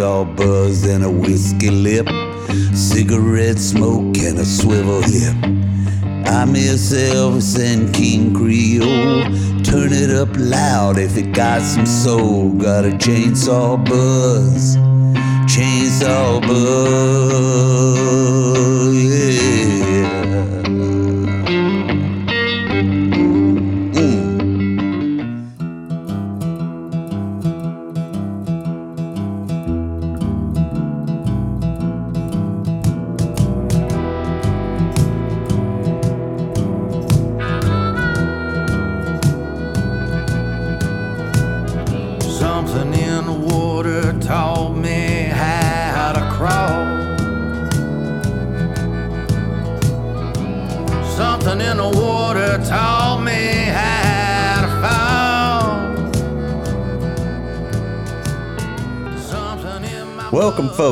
chainsaw buzz and a whiskey lip, cigarette smoke and a swivel hip. I miss Elvis and King Creole. Turn it up loud if it got some soul. Got a chainsaw buzz, chainsaw buzz,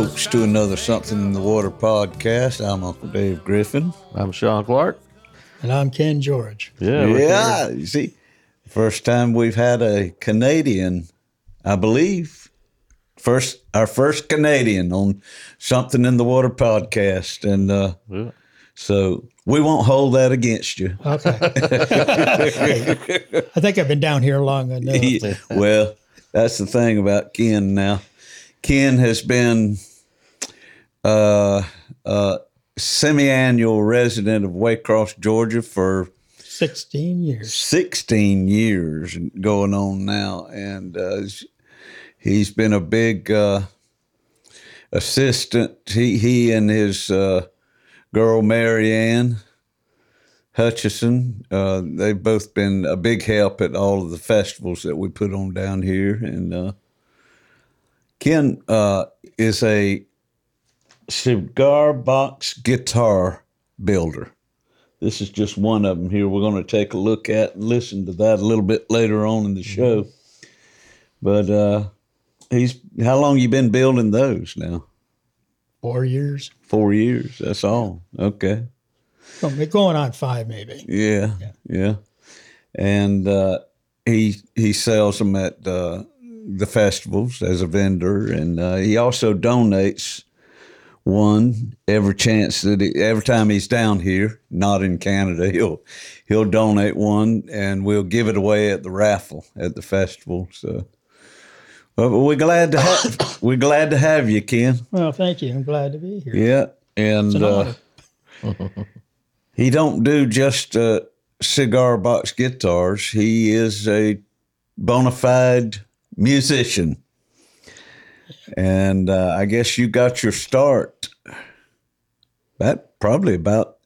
folks, to another Something in the Water podcast. I'm Uncle Dave Griffin. I'm Sean Clark. And I'm Ken George. Yeah. Yeah, you see, first time we've had a Canadian, I believe, first our first Canadian on Something in the Water podcast, and uh. Yeah. so we won't hold that against you. Okay. I think I've been down here long enough. Yeah, well, that's the thing about Ken now. Ken has been uh, a semi-annual resident of Waycross, Georgia for 16 years. 16 years going on now, and uh, he's been a big uh, assistant. He he and his uh, girl Marianne Hutchison, uh, they've both been a big help at all of the festivals that we put on down here. And uh, Ken uh, is a cigar box guitar builder. This is just one of them here. We're going to take a look at and listen to that a little bit later on in the show. But uh, he's how long you been building those now? Four years. Four years. That's all. Okay. We're going on five, maybe. Yeah. Yeah. And uh, he he sells them at uh, the festivals as a vendor, and uh, he also donates one every chance that he, every time he's down here, not in Canada, he'll he'll donate one, and we'll give it away at the raffle at the festival. So, well, we're glad to have we're glad to have you, Ken. Well, thank you. I'm glad to be here. Yeah, and an uh, he don't do just uh, cigar box guitars. He is a bona fide musician, and uh, I guess you got your start. That probably about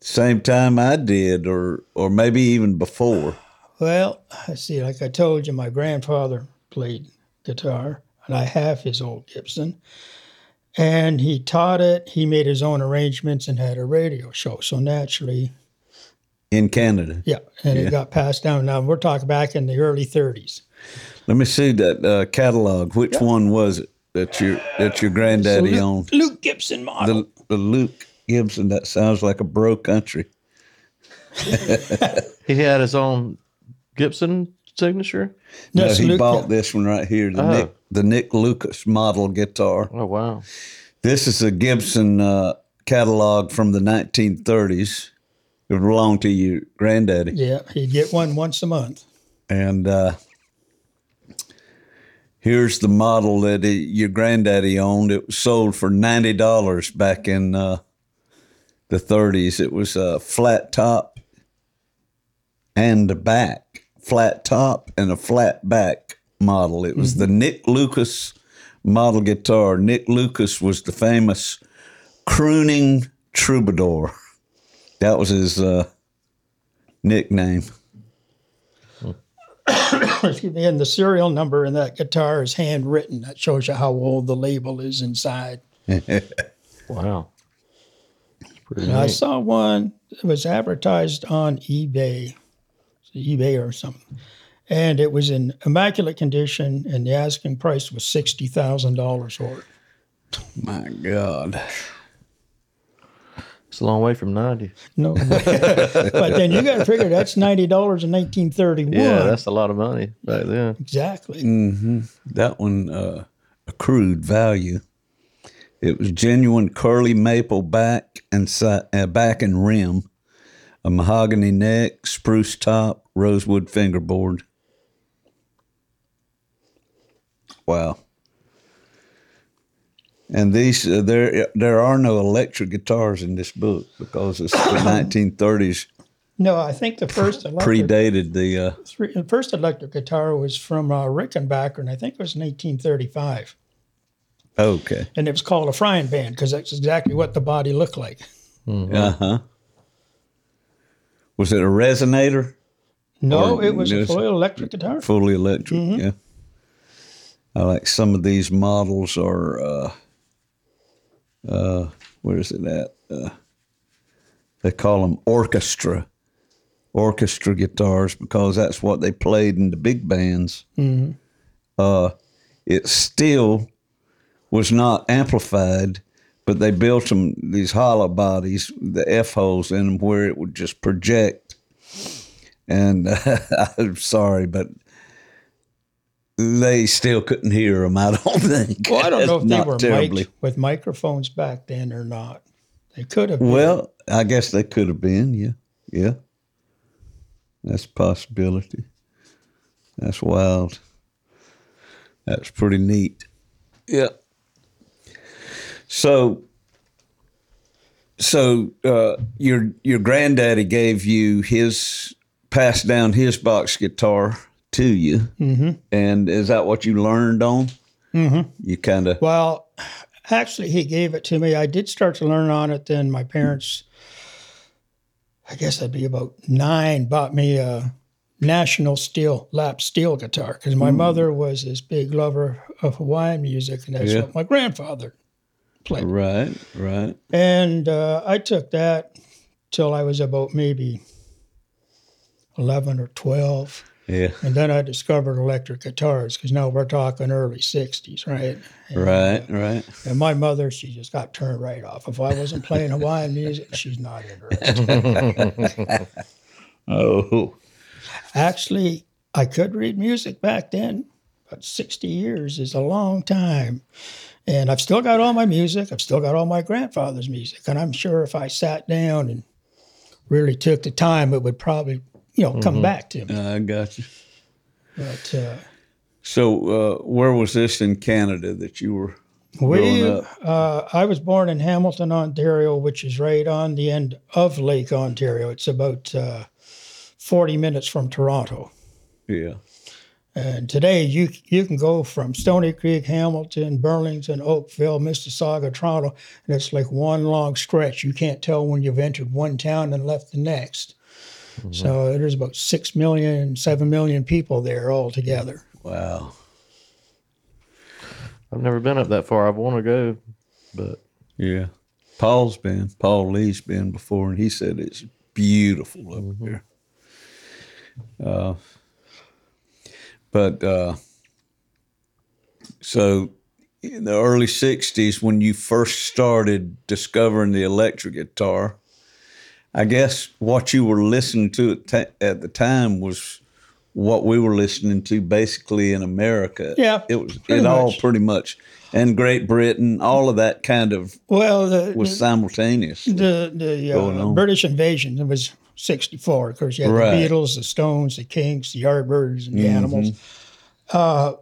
the same time I did, or or maybe even before. Well, I see, like I told you, my grandfather played guitar, and I have his old Gibson. And he taught it, he made his own arrangements and had a radio show. So naturally, In Canada, yeah, and Yeah. it got passed down. Now we're talking back in the early 30s. Let me see that uh, catalog. Which one was it that your that your granddaddy Luke, owned? Luke Gibson model. the, the Luke Gibson. That sounds like a bro country. He had his own Gibson signature. No, That's he Luke- bought this one right here, the Oh. Nick the Nick Lucas model guitar. Oh wow. This is a Gibson uh, catalog from the 1930s. It belonged to your granddaddy, Yeah, he'd get one once a month. and uh, here's the model that he, your granddaddy owned. It was sold for ninety dollars back in uh, the 30s. It was a flat top and a back, flat top and a flat back model. It was the Nick Lucas model guitar. Nick Lucas was the famous crooning troubadour. That was his uh, nickname. Excuse me, and the serial number in that guitar is handwritten. That shows you how old the label is inside. Wow. I saw one that was advertised on eBay, eBay or something, and it was in immaculate condition, and the asking price was sixty thousand dollars for it. My God. It's a long way from ninety. No, but then you got to figure that's ninety dollars in nineteen thirty-one. Yeah, that's a lot of money back then. exactly. Mm. That one, uh, accrued value. It was genuine curly maple back and si- uh, back and rim, a mahogany neck, spruce top, rosewood fingerboard. Wow. And these uh, there there are no electric guitars in this book because it's the 1930s No, I think the first electric, predated the uh, three, the first electric guitar was from uh, Rickenbacker, and I think it was in 1835. okay. And it was called a frying pan because that's exactly what the body looked like. Uh huh. Was it a resonator? No, Or it was a fully electric guitar. Fully electric, yeah. I like some of these models are uh uh where is it at? Uh, they call them orchestra orchestra guitars because that's what they played in the big bands. Uh it still was not amplified, but they built them these hollow bodies, the F holes in them, where it would just project. And I'm sorry, but they still couldn't hear them. I don't think. Well, I don't know if they were terribly. mic'd with microphones back then or not. They could have. been. Well, I guess they could have been. Yeah, yeah. That's a possibility. That's wild. That's pretty neat. Yeah. So, so uh, your your granddaddy gave you his passed down his box guitar to you, mm-hmm. and is that what you learned on? Mm-hmm. You kind of Well, actually, he gave it to me. I did start to learn on it. Then my parents, I guess I'd be about nine, bought me a national steel lap steel guitar because my mother was this big lover of Hawaiian music, and that's Yeah. what my grandfather played. right, right. And uh, I took that till I was about maybe eleven or twelve. Yeah, And then I discovered electric guitars because now we're talking early 60s, right? And, right, uh, right. And my mother, she just got turned right off. If I wasn't playing Hawaiian music, she's not interested. Oh, Actually, I could read music back then, but 60 years is a long time. And I've still got all my music. I've still got all my grandfather's music. And I'm sure if I sat down and really took the time, it would probably, you know, come back to me. I got you. But uh, So, uh, where was this in Canada that you were We, uh, I was born in Hamilton, Ontario, which is right on the end of Lake Ontario. It's about uh, 40 minutes from Toronto. Yeah. And today you you can go from Stoney Creek, Hamilton, Burlington, Oakville, Mississauga, Toronto, and it's like one long stretch. You can't tell when you've entered one town and left the next. So there's about six million, seven million people there all together. Wow. I've never been up that far. I want to go, but Yeah. Paul's been, Paul Lee's been before, and he said it's beautiful up there. Uh, but uh, so in the early 60s, when you first started discovering the electric guitar, I guess what you were listening to at, ta- at the time was what we were listening to basically in America. Yeah, It was it all pretty much. And Great Britain, all of that kind of Well, the was simultaneous. the the uh. British invasion it was 64 of course you had Right. the beatles the stones the kinks the yardbirds and the Mm-hmm. animals uh,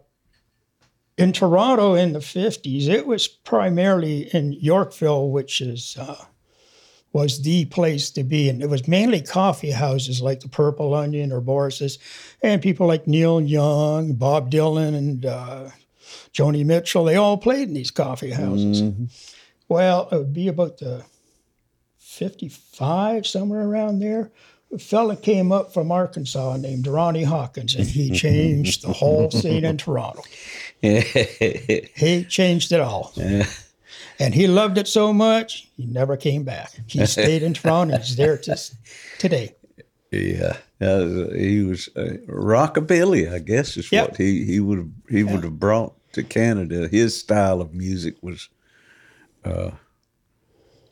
in toronto in the 50s it was primarily in yorkville which is uh, was the place to be and it was mainly coffee houses like the purple onion or boris's and people like neil young bob dylan and uh, joni mitchell they all played in these coffee houses well it would be about the 55, somewhere around there. A fella came up from Arkansas named Ronnie Hawkins, and he changed the whole scene in Toronto. He changed it all. And he loved it so much, he never came back. He stayed in Toronto. He's there to today. yeah, uh, he was uh, rockabilly. I guess is Yep. what he he would have he would have brought to Canada. His style of music was uh,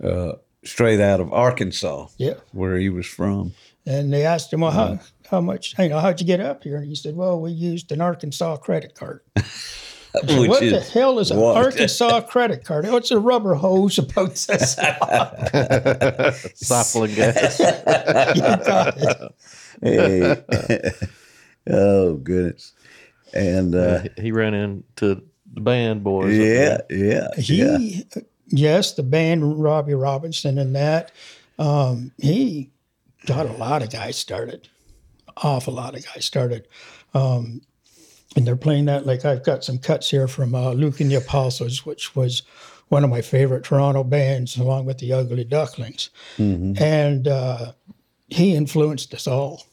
uh, straight out of Arkansas, Yeah. where he was from. And they asked him, well, how, how much, you know, how'd you get up here? And he said, well, we used an Arkansas credit card. Which what the hell is an what? Arkansas credit card? Oh, it's a rubber hose about this. Siphoning gas. you got it. Hey. oh goodness. And uh, he ran into the band boys. up yeah, there. yeah, yeah. He, yes, the band Robbie Robertson and that. Um, he got a lot of guys started, awful lot of guys started. Um, and they're playing that like I've got some cuts here from uh, Luke and the Apostles, which was one of my favorite Toronto bands, along with the Ugly Ducklings. And uh, he influenced us all.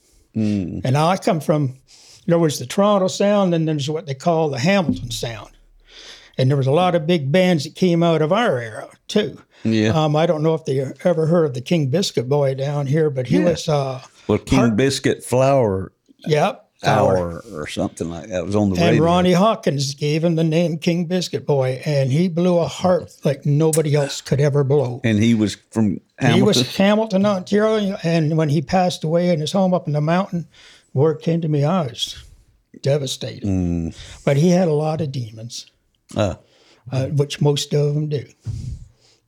And I come from, there was the Toronto sound, and there's what they call the Hamilton sound. And there was a lot of big bands that came out of our era too. Yeah. Um, I don't know if they ever heard of the King Biscuit Boy down here, but he was, uh, well, King Biscuit Flower yep, Hour or something like that was on the And radio. Ronnie Hawkins gave him the name King Biscuit Boy, and he blew a harp like nobody else could ever blow. and he was from Hamilton. He was Hamilton, Ontario, and when he passed away in his home up in the mountain, word came to me, I was devastated. Mm. But he had a lot of demons, Uh, uh, which most of them do.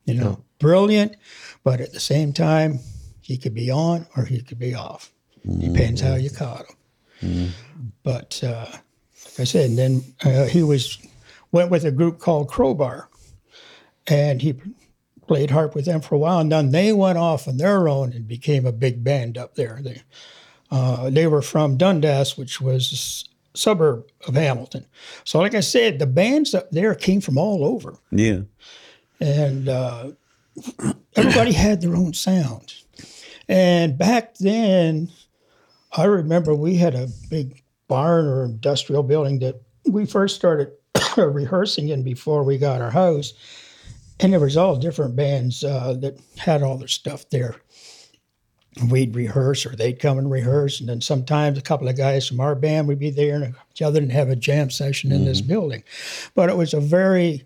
You know, brilliant, but at the same time, he could be on or he could be off. Depends how you caught him. But uh, like I said, and then uh, he was went with a group called Crowbar, and he played harp with them for a while, and then they went off on their own and became a big band up there. They uh, they were from Dundas, which was a suburb of Hamilton. So, like I said, the bands up there came from all over, yeah. and uh, everybody had their own sound. And back then, I remember we had a big barn or industrial building that we first started rehearsing in before we got our house. And there was all different bands uh, that had all their stuff there. We'd rehearse or they'd come and rehearse. And then sometimes a couple of guys from our band would be there and each other and have a jam session in this building. But it was a very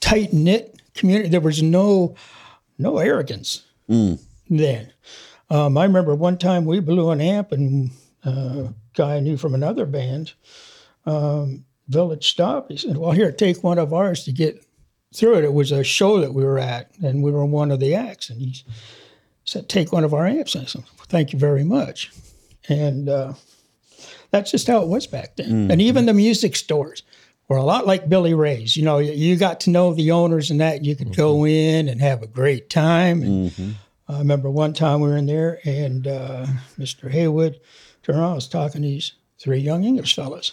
tight knit community. There was no no arrogance then. Um, I remember one time we blew an amp, and uh, a guy I knew from another band, um, Village Stop, he said, Well, here, take one of ours to get through it. It was a show that we were at, and we were one of the acts. And he said, Take one of our amps. And I said, Thank you very much. And uh, that's just how it was back then. And even the music stores were a lot like Billy Ray's. You know, you- got to know the owners and that. You could go in and have a great time. And I remember one time we were in there, and uh, Mr. Haywood turned around, was talking to these three young English fellas.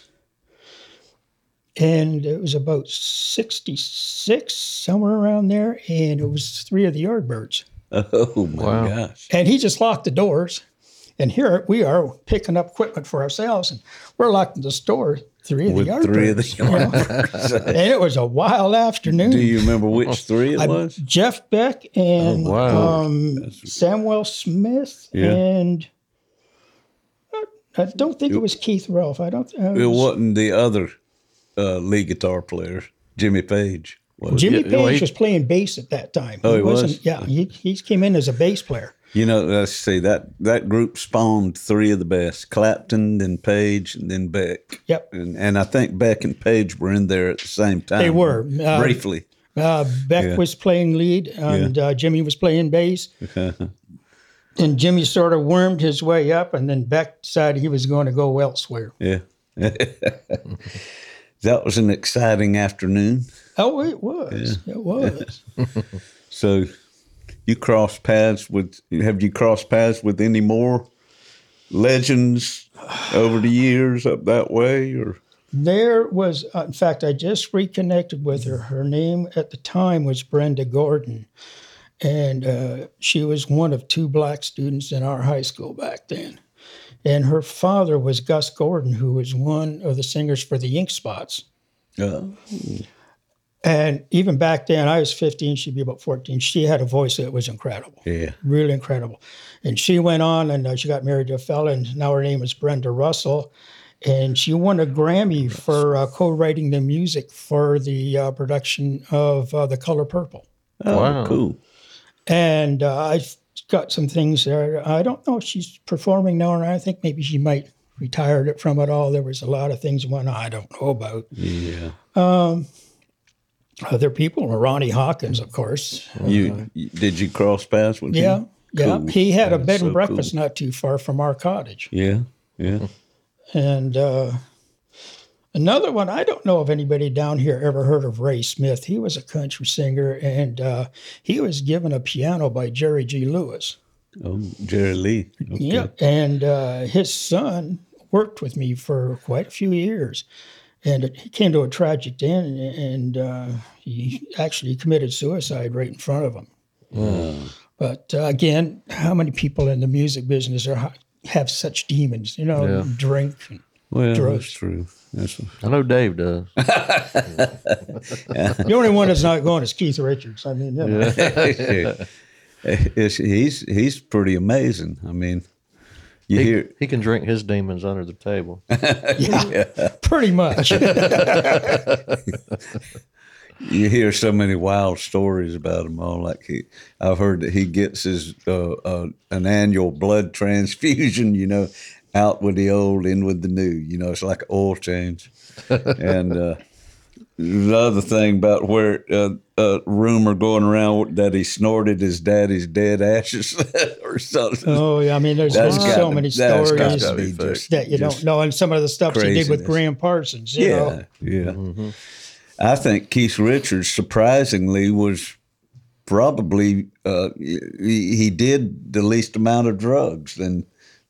And it was about 66, somewhere around there, and it was three of the Yardbirds. Oh my Wow. gosh. And he just locked the doors. And here we are picking up equipment for ourselves, and we're locked in the store, three of With the Yardbirds. three of the you know? and it was a wild afternoon. Do you remember which three it I- was? Jeff Beck and Oh, wow. um, Samwell-Smith Yeah. and I- I don't think it was Keith Relf. I don't. Uh, It wasn't the other uh, lead guitar player, Jimmy Page. Was it? Jimmy Yeah, Page well, he- was playing bass at that time. Oh, he was? wasn't- Yeah, he, he came in as a bass player. You know, let's see that that group spawned three of the best: Clapton, then Page, and then Beck. Yep. And and I think Beck and Page were in there at the same time. They were. Uh, briefly. Uh, Beck Yeah. was playing lead, and uh, Jimmy was playing bass. and Jimmy sort of wormed his way up, and then Beck decided he was going to go elsewhere. Yeah. that was an exciting afternoon. Oh, it was. It was. So, you crossed paths with? Have you crossed paths with any more legends over the years up that way, or? There was, uh, in fact, I just reconnected with her. Her name at the time was Brenda Gordon, and uh, she was one of two black students in our high school back then. And her father was Gus Gordon, who was one of the singers for the Ink Spots. Uh, And even back then, I was 15, she'd be about 14. She had a voice that was incredible, yeah. really incredible. And she went on and uh, she got married to a fella, and now her name is Brenda Russell. And she won a Grammy for uh, co writing the music for the uh, production of uh, The Color Purple. Oh, Wow. cool. And uh, I've got some things there. I don't know if she's performing now or not. I think maybe she might retired it from it all. There was a lot of things went on I don't know about. Yeah. Other people, Ronnie Hawkins, of course. You, you- did you cross paths with Yeah, him? yeah. Cool. He had a That is bed and so breakfast not too far from our cottage. Yeah. Yeah. And uh, another one, I don't know if anybody down here ever heard of Ray Smith. He was a country singer, and uh, he was given a piano by Jerry G. Lewis. Oh, Jerry Lee. Okay. Yeah, and uh, his son worked with me for quite a few years, and it, he came to a tragic end, and uh, he actually committed suicide right in front of him. But uh, again, how many people in the music business are have such demons? You know, Yeah. drink. And, Well, Drugs. that's true. That's I know Dave does. the only one that's not going is Keith Richards. I mean, you know, he's he's pretty amazing. I mean, you He, hear he can drink his demons under the table. yeah, pretty much. you hear so many wild stories about him all. Like he i've heard that he gets his uh, uh, an annual blood transfusion you know out with the old in with the new. You know it's like an oil change. And uh the other thing about where uh, uh, rumor going around that he snorted his daddy's dead ashes or something. oh, yeah. I mean, there's That's so gotta- many stories gotta be just- that you don't know, and some of the stuff he did with. Gram Parsons. You know? Yeah, yeah. I think Keith Richards surprisingly was probably uh, he, he did the least amount of drugs than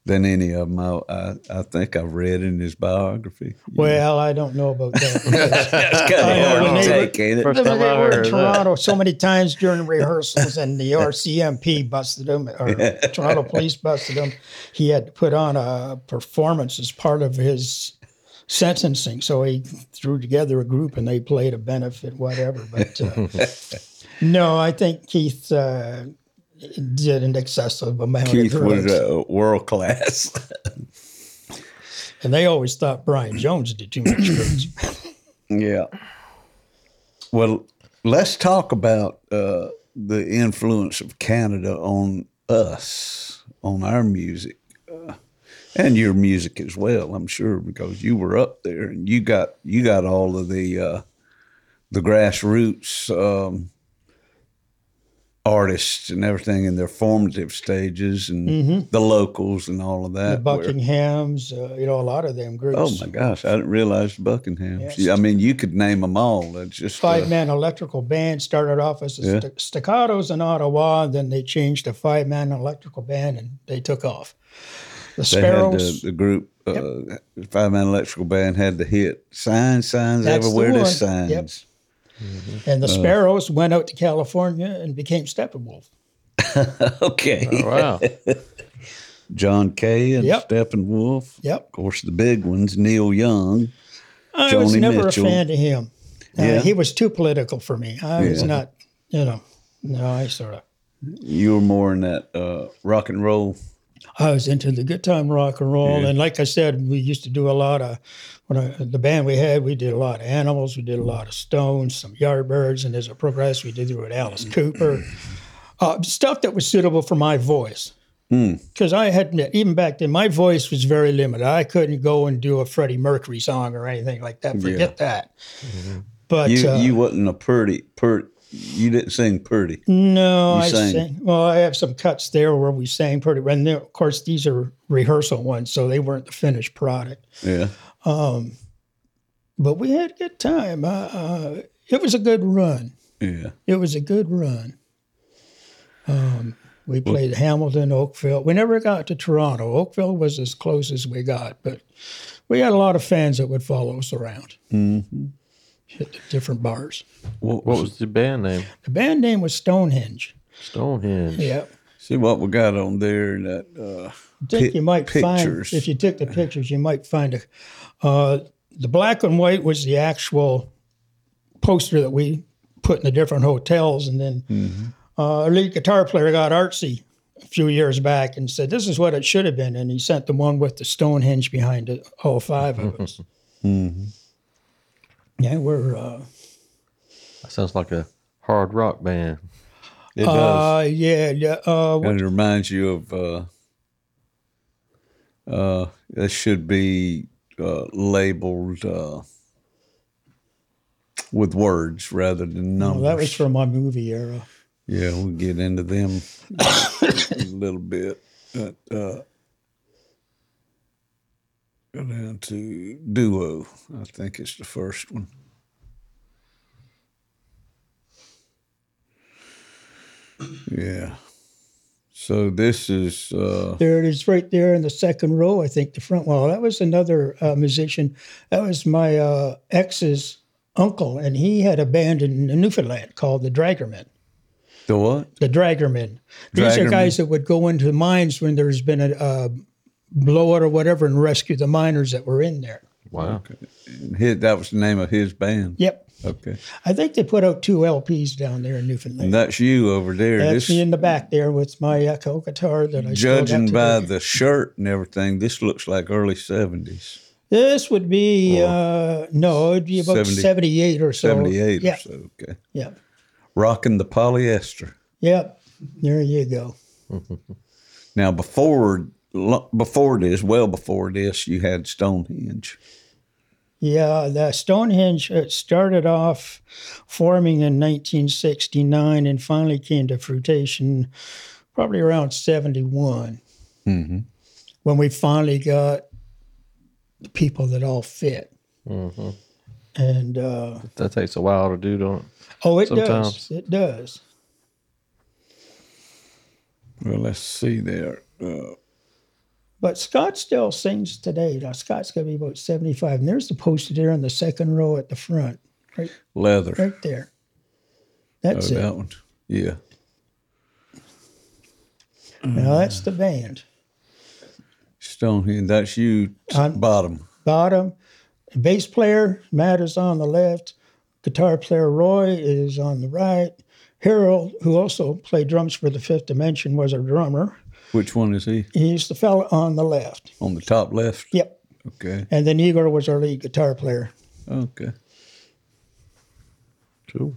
than any of them. I, I, I think I've read in his biography. Well, I don't know about that. That's kind of know, hard when to were- take, ain't it? First they I were in of that. Toronto so many times during rehearsals, and the RCMP busted him, or Toronto Police busted him. He had to put on a performance as part of his sentencing, so he threw together a group and they played a benefit, whatever. But uh, no, I think Keith uh, did an excessive amount Keith of was drugs, uh, world class. and they always thought Brian Jones did too much drugs. Yeah. Well, let's talk about uh, the influence of Canada on us, on our music, uh, and your music as well. I'm sure because you were up there and you got you got all of the uh, the grassroots um, artists and everything in their formative stages, and the locals and all of the that. where- Buckinghams, uh, you know, a lot of them groups. Oh my gosh, I didn't realize Buckinghams. Yes. I mean, you could name them all. That's just uh, five man electrical band started off as a Yeah. st- staccatos in Ottawa, then they changed to five man electrical band and they took off. The Sparrows, the, the group, uh, Five Man Electrical Band had the hit Signs, Signs, That's the Everywhere There's. Signs. Yep. And the Sparrows went out to California and became Steppenwolf. Okay. Oh, Wow. John Kay and Yep. Steppenwolf. Yep. Of course, the big ones, Neil Young. I was never Mitchell. a fan of him. Uh, Yeah. He was too political for me. I was not, you know, no, I sort of. You were more in that uh, rock and roll. I was into the good time rock and roll, Yeah. and like I said, we used to do a lot of when I, the band we had. We did a lot of Animals, we did a lot of Stones, some Yardbirds, and as it progressed, we did it with Alice Cooper, uh, stuff that was suitable for my voice. Hmm. Because I had even back then, my voice was very limited. I couldn't go and do a Freddie Mercury song or anything like that. Forget that. But You uh, you wasn't a pretty, pretty, you didn't sing pretty. No, You I sang. Well, I have some cuts there where we sang pretty. And then, of course, these are rehearsal ones, so they weren't the finished product. Yeah. Um, But we had a good time. Uh, uh, it was a good run. Yeah. It was a good run. Um, we played Hamilton, Oakville. We never got to Toronto. Oakville was as close as we got, but we had a lot of fans that would follow us around. Mm-hmm. Hit the different bars. What, What was the band name? The band name was Stonehenge. Stonehenge. Yeah. See what we got on there that uh, I think Pi- you might pictures. find if you took the pictures, you might find a. Uh, the black and white was the actual poster that we put in the different hotels, and then Mm-hmm. uh, our lead guitar player got artsy a few years back and said, "This is what it should have been," and he sent the one with the Stonehenge behind it, all five of us. Mm-hmm. Yeah, we're. Uh, That sounds like a hard rock band. it does. uh, yeah, yeah. Uh, And it reminds you of uh, Uh, it should be uh, labeled uh, with words rather than Well, numbers. that was from my movie era. Yeah, we'll get into them a little bit. But, uh, go down to duo. I think it's the first one. Yeah. So this is uh, There it is, right there in the second row. I think the front. wall. that was another uh, musician. That was my uh, ex's uncle, and he had a band in Newfoundland called the Dragermen. the what? The Dragermen. These are guys that would go into mines when there's been a, a blowout or whatever and rescue the miners that were in there. Wow. His, that was the name of his band. Yep. Okay. I think they put out two LPs down there in And Newfoundland. that's you over there. That's this, me in the back there with my echo guitar that I still got judging by today. the shirt and everything, this looks like early 70s, This would be uh, no, it'd be about 70 seventy-eight or so. 78 Yeah, or so. Okay. yeah, Rocking the polyester. Yep. There you go. Now, before lo- before this, well before this, you had Stonehenge. Yeah, the Stonehenge uh, started off forming in 1969 and finally came to fruition probably around 71 Mm-hmm. when we finally got the people that all fit. hmm And uh, That takes a while to do, don't it? oh, it Sometimes. does. It does. Well, let's see there. Uh, But Scott still sings today. Now, Scott's going to be about 75. And there's the poster there in the second row at the front, right, leather. right there. Oh, That's it. that one. Yeah. Now, that's the band. Stonehenge. That's you. On- bottom. bottom. Bass player, Matt is on the left. Guitar player, Roy, is on the right. Harold, who also played drums for the Fifth Dimension, was a drummer. Which one is he? He's the fella on the left. On the top left. Yep. Okay. And then Igor was our lead guitar player. Okay. Cool.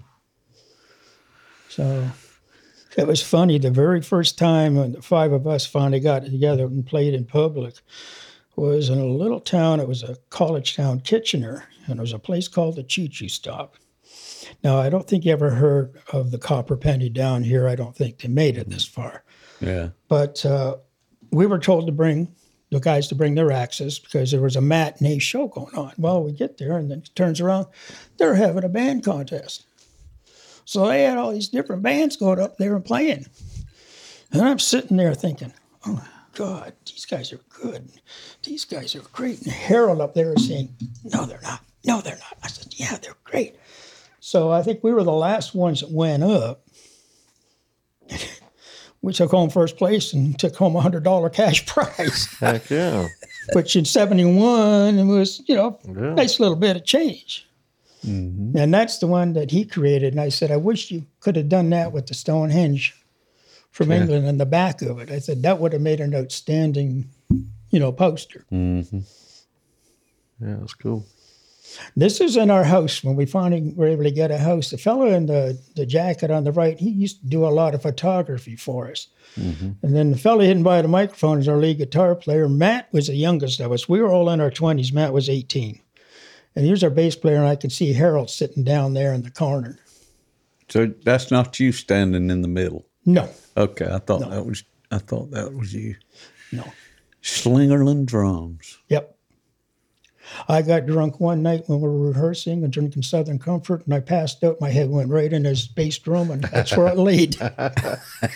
So it was funny. The very first time when the five of us finally got together and played in public was in a little town. It was a college town, Kitchener, and it was a place called the Choo Choo Stop. Now, I don't think you ever heard of the Copper Penny down here. I don't think they made it this far. Yeah. But uh, we were told to bring the guys to bring their axes because there was a matinee show going on. Well, we get there and then it turns around, they're having a band contest. So they had all these different bands going up there and playing. And I'm sitting there thinking, oh God, these guys are good. These guys are great. And Harold up there is saying, no, they're not. No, they're not. I said, yeah, they're great. So I think we were the last ones that went up. we took home first place and took home a hundred dollar cash prize, Heck yeah. which in '71 it was you know Yeah. nice little bit of change. And that's the one that he created. And I said, I wish you could have done that with the Stonehenge from England in the back of it. I said that would have made an outstanding, you know, poster. Mm-hmm. Yeah, that's cool. This is in our house when we finally were able to get a house. The fellow in the, the jacket on the right, he used to do a lot of photography for us. Mm-hmm. And then the fellow hidden by the microphone is our lead guitar player. Matt was the youngest of us. We were all in our 20s. Matt was 18. And here's our bass player, and I can see Harold sitting down there in the corner. So that's not you standing in the middle. No, Okay, I thought that was I thought that was you. no. Slingerland drums. Yep. I got drunk one night when we were rehearsing and drinking Southern Comfort, and I passed out. My head went right in his bass drum, and that's where it laid.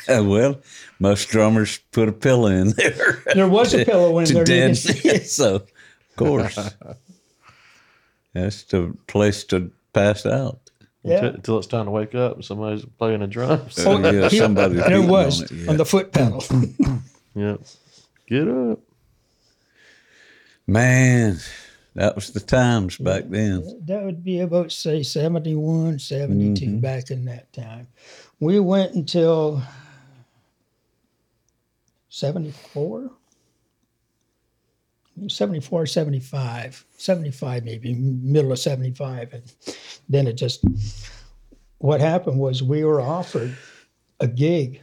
Well, most drummers put a pillow in there There was a pillow in to there. you dead. so, of course, that's the place to pass out. Yeah. Until, until it's time to wake up and somebody's playing the drums. Uh, yeah, somebody there was on, it, yeah. on the foot pedal. Yep. Get up. Man, that was the times back then. that would be about say 71 72 mm-hmm. back in that time. We went until 74 74 75 75 maybe middle of 75 and then it just what happened was we were offered a gig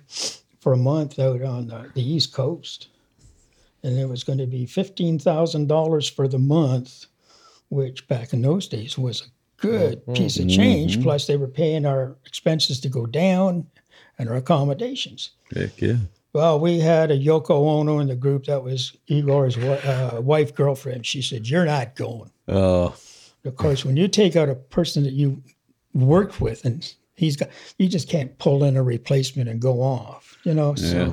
for a month out on the, the east coast and it was going to be fifteen thousand dollars for the month, which back in those days was a good piece of change. Plus, they were paying our expenses to go down and our accommodations. Heck yeah. Well, we had a Yoko Ono in the group that was Igor's uh, wife girlfriend. She said, "You're not going." Oh, Of course, when you take out a person that you worked with, and he's got, you just can't pull in a replacement and go off. You know, so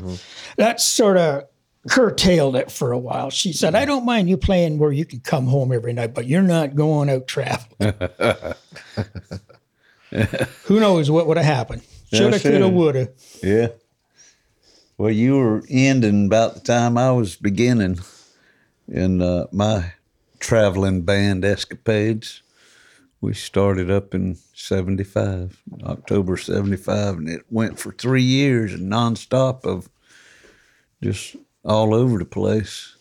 that sort of curtailed it for a while. She said, "I don't mind you playing where you can come home every night, but you're not going out traveling." Who knows what would have happened? Shoulda, coulda, woulda. yeah. Well, you were ending about the time I was beginning in uh, my traveling band escapades. We started up in 75, October 75, and it went for three years and nonstop of just all over the place.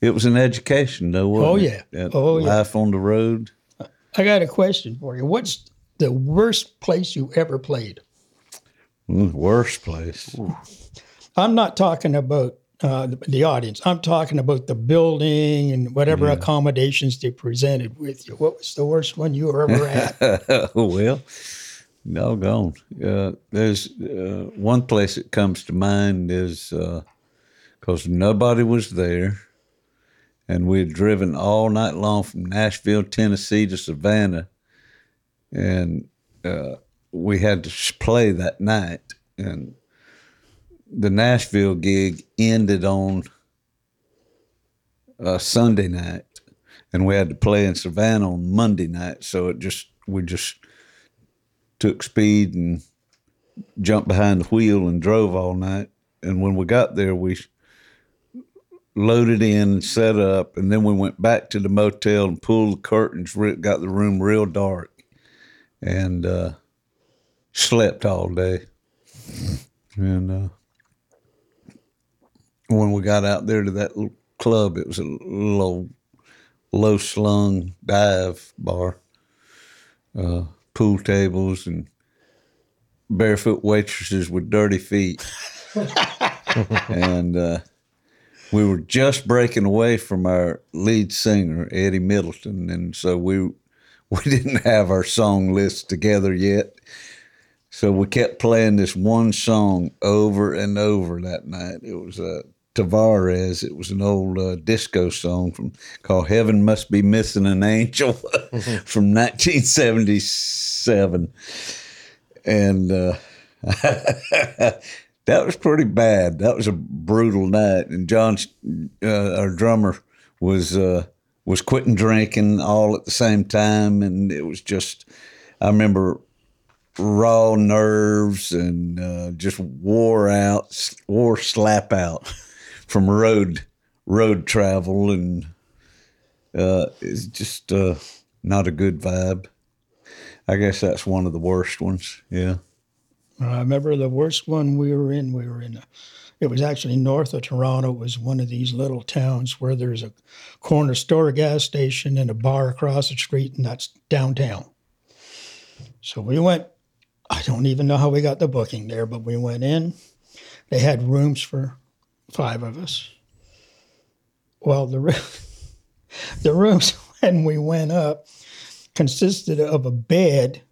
It was an education, though, Oh, yeah. That Oh, yeah. Life on the road. I got a question for you. What's the worst place you ever played? Mm, worst place. I'm not talking about uh, the, the audience. I'm talking about the building and whatever accommodations they presented with you. What was the worst one you were ever at? well, doggone. Uh, there's uh, one place that comes to mind is because nobody was there, and we had driven all night long from Nashville, Tennessee to Savannah, and uh, we had to play that night, and the Nashville gig ended on uh, Sunday night, and we had to play in Savannah on Monday night. So it just we just took speed and jumped behind the wheel and drove all night. And when we got there, we loaded in and set up, and then we went back to the motel and pulled the curtains. Got the room real dark, and uh, slept all day. And uh, when we got out there to that little club, it was a little low slung dive bar, uh, pool tables, and barefoot waitresses with dirty feet. and uh, we were just breaking away from our lead singer, Eddie Middleton. And so we, we didn't have our song list together yet. So we kept playing this one song over and over that night. It was uh, Tavares. It was an old uh, disco song from called "Heaven Must Be Missing an Angel" from 1977, and uh, that was pretty bad. That was a brutal night. And John, uh, our drummer, was uh, was quitting drinking all at the same time, and it was just. I remember raw nerves and uh, just wore out, wore slap out from road road travel, and uh, it's just uh, not a good vibe. I guess that's one of the worst ones. Yeah. I remember the worst one we were in. We were in a, it was actually north of Toronto. It was one of these little towns where there's a corner store, gas station, and a bar across the street, and that's downtown. So we went. I don't even know how we got the booking there, but we went in. They had rooms for five of us. Well, the the rooms when we went up consisted of a bed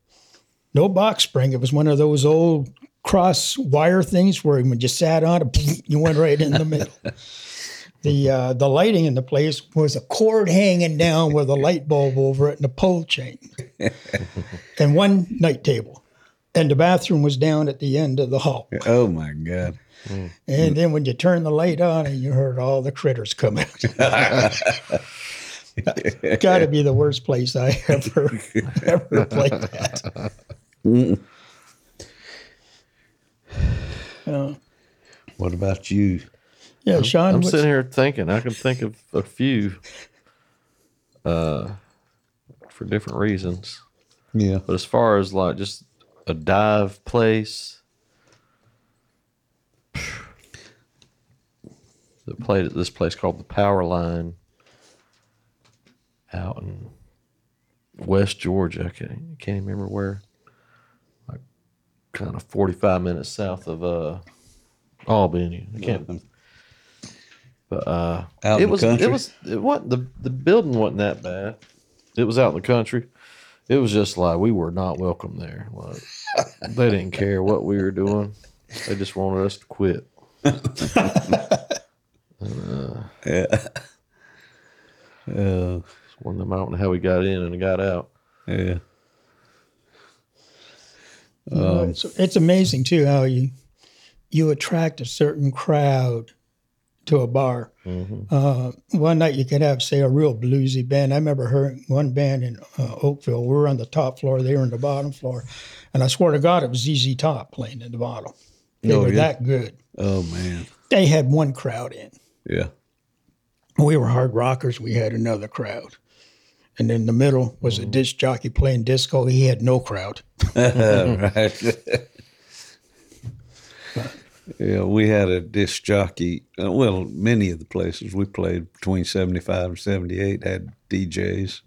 no box spring. It was one of those old cross wire things where when you sat on it, you went right in the middle. The uh, the lighting in the place was a cord hanging down with a light bulb over it and a pole chain, and one night table, and the bathroom was down at the end of the hall. Oh my God. And then when you turn the light on, and you heard all the critters come out. Got to be the worst place I ever ever played at. Uh, What about you? yeah, Sean. I'm what's- sitting here thinking. I can think of a few uh, for different reasons. Yeah. But as far as like just a dive place, the played at this place called the Power Line out in West Georgia. I can't, can't even remember where. Like kind of 45 minutes south of uh, Albany. I can't. But uh, Out it the was country? it was it wasn't the the building wasn't that bad. It was out in the country. It was just like we were not welcome there. Like they didn't care what we were doing. They just wanted us to quit. Yeah. Yeah. It's one of them. I don't know how we got in and got out. Yeah. You know, it's, it's amazing too how you you attract a certain crowd to a bar. Uh, one night you could have, say, a real bluesy band. I remember hearing one band in uh, Oakville. We were on the top floor; they were on the bottom floor, and I swear to God, it was ZZ Top playing in the bottom. They Oh, were yeah? that good. Oh man. They had one crowd in. Yeah. We were hard rockers. We had another crowd. And in the middle was a disc jockey playing disco. He had no crowd. right. yeah, we had a disc jockey. Uh, well, many of the places we played between 75 and 78 had DJs.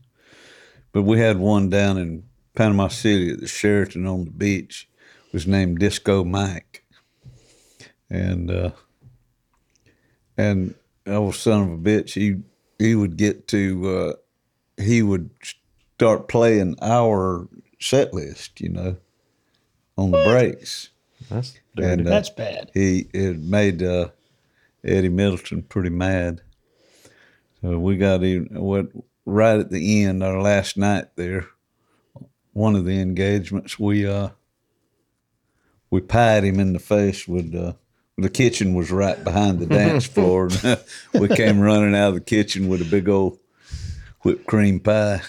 But we had one down in Panama City at the Sheraton on the beach. It was named Disco Mike. And uh and old son of a bitch, he he would get to uh he would start playing our set list, you know, on the breaks. That's dirty. And uh, That's bad. he it made uh, Eddie Middleton pretty mad. So we got him what right at the end, our last night there, one of the engagements, we uh we pied him in the face with uh the kitchen was right behind the dance floor. We came running out of the kitchen with a big old whipped cream pie.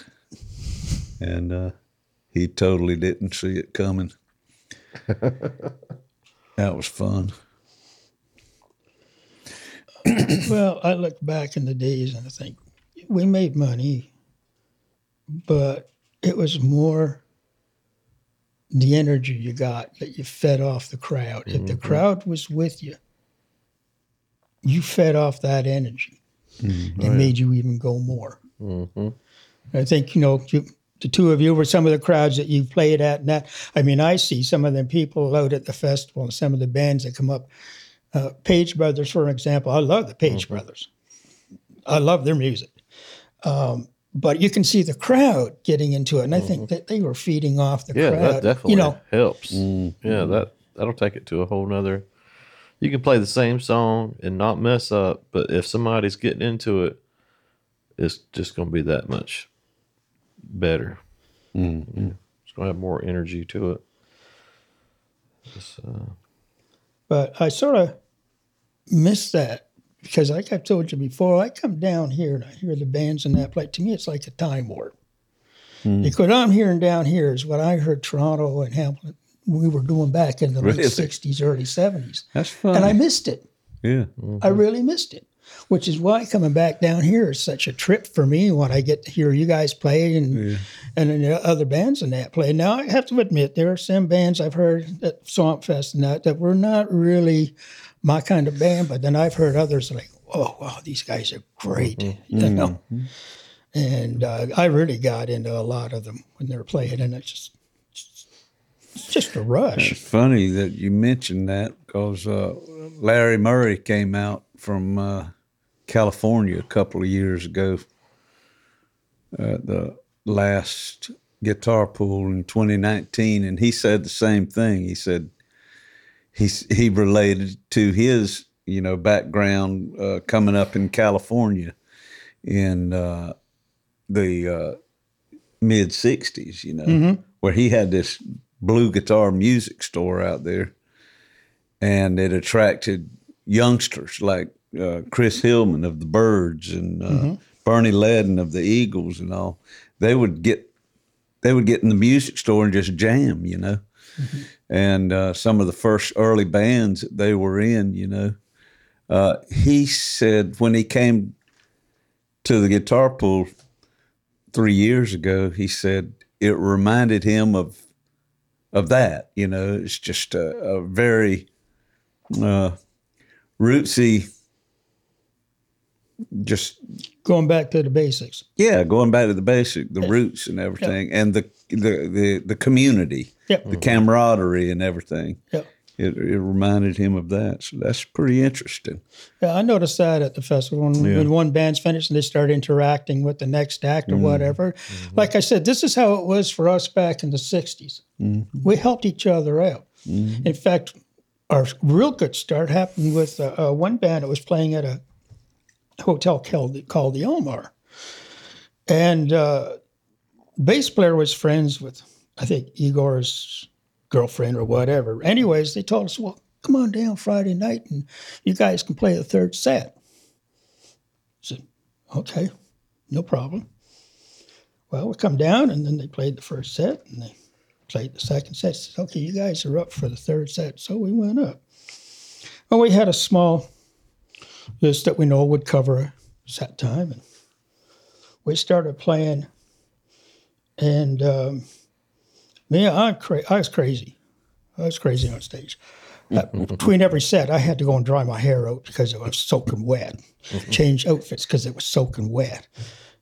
And uh, he totally didn't see it coming. that was fun. Well, I look back in the days and I think we made money, but it was more the energy you got that you fed off the crowd. If the crowd was with you, you fed off that energy. It made you even go more. I think, you know, you, the two of you were some of the crowds that you played at. And that, I mean, I see some of them people out at the festival and some of the bands that come up. Uh, Page Brothers, for example, I love the Page Brothers. I love their music. Um, but you can see the crowd getting into it. And I think that they were feeding off the yeah, crowd. that definitely You know, helps. Yeah, that that'll take it to a whole nother. You can play the same song and not mess up, but if somebody's getting into it, it's just going to be that much better. Mm-hmm. It's going to have more energy to it. Uh, But I sort of miss that because, like I've told you before, I come down here and I hear the bands in that play. To me, it's like a time warp. Because I'm hearing down here is what I heard Toronto and Hamilton we were doing back in the Really? late 60s, early 70s. That's fun. And I missed it. yeah. I really missed it, which is why coming back down here is such a trip for me when I get to hear you guys play and and then other bands in that play. Now I have to admit there are some bands I've heard at Swamp Fest and that that were not really my kind of band, but then I've heard others like, oh wow, these guys are great, you know. And uh, I really got into a lot of them when they were playing, and it's just it's just a rush. It's funny that you mentioned that because uh, Larry Murray came out from uh, California a couple of years ago at the last guitar pool in 2019, and he said the same thing. He said he he related to his you know background uh, coming up in California in uh, the uh, mid 60s, you know, where he had this blue guitar music store out there and it attracted youngsters like uh, Chris Hillman of the Byrds and uh, Bernie Leadon of the Eagles and all. They would get they would get in the music store and just jam, you know. And uh, some of the first early bands that they were in, you know, uh, he said when he came to the guitar pool three years ago, he said it reminded him of of that. You know, it's just a, a very uh, rootsy, just Going back to the basics. yeah, going back to the basic, the roots and everything, and the the the, the community, Yep. the camaraderie and everything. Yep. it, it reminded him of that. So that's pretty interesting. Yeah, I noticed that at the festival when, when one band's finished and they start interacting with the next act or whatever. Like I said, this is how it was for us back in the 60s. We helped each other out. In fact, our real good start happened with uh, uh, one band that was playing at a hotel called, called the Elmar. And uh, bass player was friends with, I think, Igor's girlfriend or whatever. Anyways, they told us, well, come on down Friday night and you guys can play the third set. I said, okay, no problem. Well, we come down and then they played the first set and they played the second set. Said, okay, you guys are up for the third set. So we went up. Well, we had a small list that we know would cover set time. And we started playing and um, me, I'm cra- I was crazy. I was crazy on stage. Uh, between every set, I had to go and dry my hair out because it was soaking wet. Change outfits because it was soaking wet,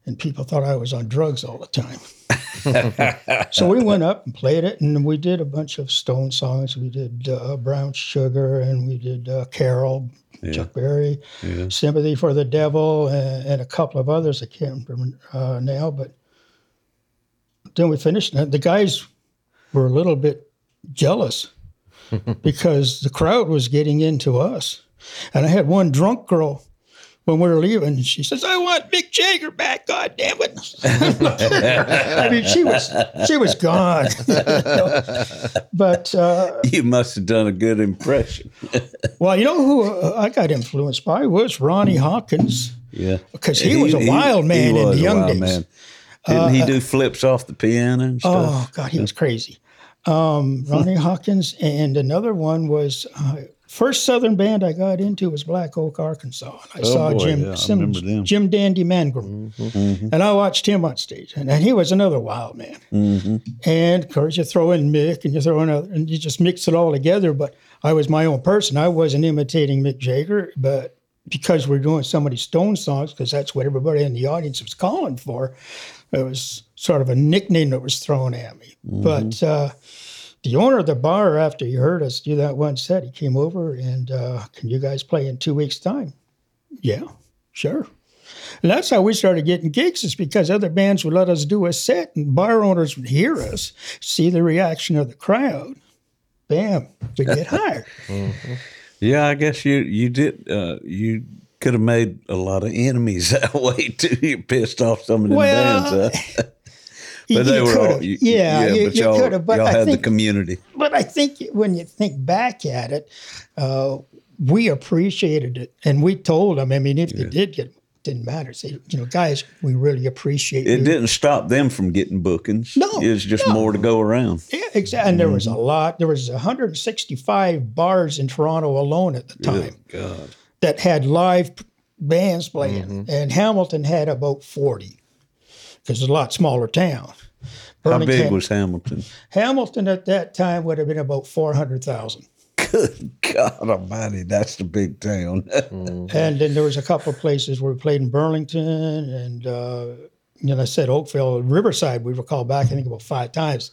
and people thought I was on drugs all the time. so we went up and played it, and we did a bunch of Stone songs. We did uh, Brown Sugar, and we did uh, Carol, Chuck Berry, Sympathy for the Devil, and, and a couple of others I can't remember uh, now. But then we finished, and the guys were a little bit jealous because the crowd was getting into us. And I had one drunk girl when we were leaving. She says, "I want Mick Jagger back. God damn it!" I mean, she was she was gone. but uh, You must have done a good impression. well, you know who uh, I got influenced by was Ronnie Hawkins Yeah. because he, was a wild man in was the young days. man. Didn't he do flips off the piano and stuff? Oh God, he was crazy. Um, Ronnie Hawkins, and another one was uh, first Southern band I got into was Black Oak, Arkansas. And I oh, saw boy, Jim yeah, I Simmons, remember them. Jim Dandy Mangrum, mm-hmm. and I watched him on stage, and, and he was another wild man. Mm-hmm. And of course, you throw in Mick, and you throw in other, and you just mix it all together. But I was my own person. I wasn't imitating Mick Jagger, but because we're doing so many Stone songs, because that's what everybody in the audience was calling for, it was sort of a nickname that was thrown at me. Mm-hmm. But uh, the owner of the bar, after he heard us do that one set, he came over and, uh, can you guys play in two weeks' time? Yeah, sure. And that's how we started getting gigs, is because other bands would let us do a set and bar owners would hear us, see the reaction of the crowd. Bam, we get hired. Yeah, I guess you you did. Uh, you could have made a lot of enemies that way too. You pissed off some of the Well, bands, huh? But they were all you, yeah, you, but you y'all, could have. But y'all I had think, the community. but I think when you think back at it, uh, we appreciated it, and we told them. I mean, if they did get, didn't matter. Say, you know, guys, we really appreciate It you. didn't stop them from getting bookings. No, it was just no. more to go around. Yeah, exactly. And there was a Mm-hmm. lot. There was 165 bars in Toronto alone at the time God, that had live bands playing, Mm-hmm. and Hamilton had about 40 because it's a lot smaller town. how big was Hamilton? Hamilton at that time would have been about 400,000. Good God Almighty, that's the big town. And then there was a couple of places where we played in Burlington and, uh, you know, I said Oakville, Riverside, we were called back, I think, about five times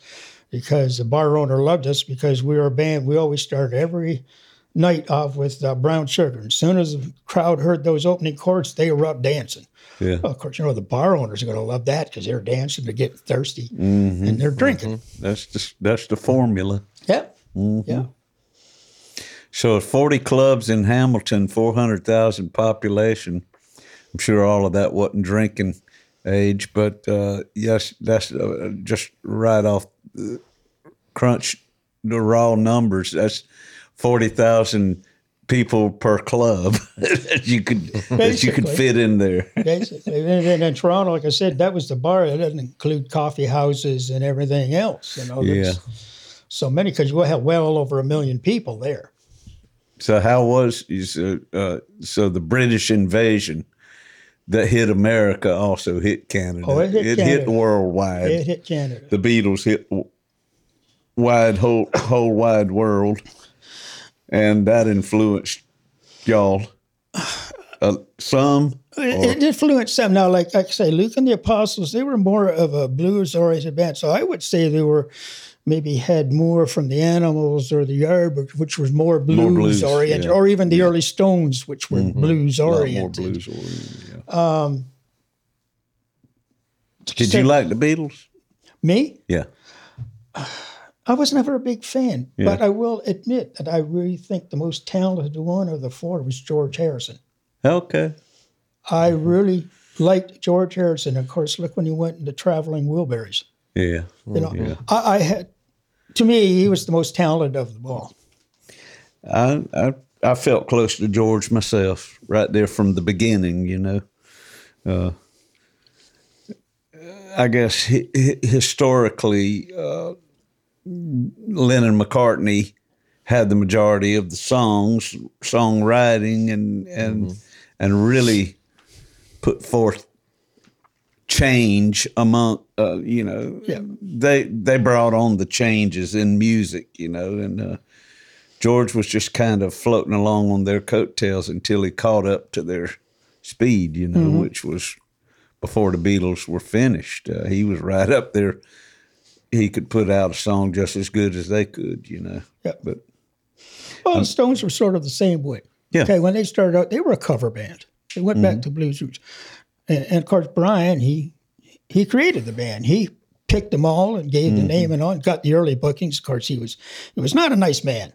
because the bar owner loved us because we were a band. We always started every night off with uh, Brown Sugar. And as soon as the crowd heard those opening chords, they were up dancing. yeah, Well, of course, you know, the bar owners are going to love that because they're dancing, they're getting thirsty, and they're drinking. that's the that's the formula. Yeah. Mm-hmm. Yeah. So 40 clubs in Hamilton, 400,000 population. I'm sure all of that wasn't drinking age, but uh, yes, that's uh, just right off the crunch the raw numbers. That's 40,000 people per club that you could that you could fit in there. Basically, and then in Toronto, like I said, that was the bar. That doesn't include coffee houses and everything else. You know, Yeah. there's so many because you have well over a million people there. So how was so, uh, so the British invasion that hit America also hit Canada. Oh, it hit hit Canada. worldwide. It hit Canada. the Beatles hit wide whole whole wide world, and that influenced y'all. Uh, some, It, it influenced some. Now, like, like I say, Luke and the Apostles, they were more of a blues oriented band. So I would say they were maybe had more from the Animals or the Yardbirds, which was more blues, blues, oriented, yeah. Mm-hmm. or even the early Stones, which were blues lot more oriented. blues oriented. Yeah. Did say- you like the Beatles? Me, Yeah. I was never a big fan, Yeah. but I will admit that I really think the most talented one of the four was George Harrison. Okay. I really liked George Harrison. Of course, look when he went into traveling Wilburys. Yeah. You know, I, I had to me he was the most talented of them all. I, I I felt close to George myself right there from the beginning. You know, uh, I guess hi- historically, uh, Lennon McCartney had the majority of the songs, songwriting, and and and really put forth change among uh, you know Yeah. they they brought on the changes in music you know and uh, George was just kind of floating along on their coattails until he caught up to their speed, you know, which was before the Beatles were finished. Uh, he was right up there. He could put out a song just as good as they could, you know. Yeah. But Well, the Stones were sort of the same way. Yeah. Okay, when they started out, they were a cover band. They went back mm-hmm. to blues roots, and, and of course Brian he he created the band. He picked them all and gave the mm-hmm. name and on. Got the early bookings. Of course, he was he was not a nice man.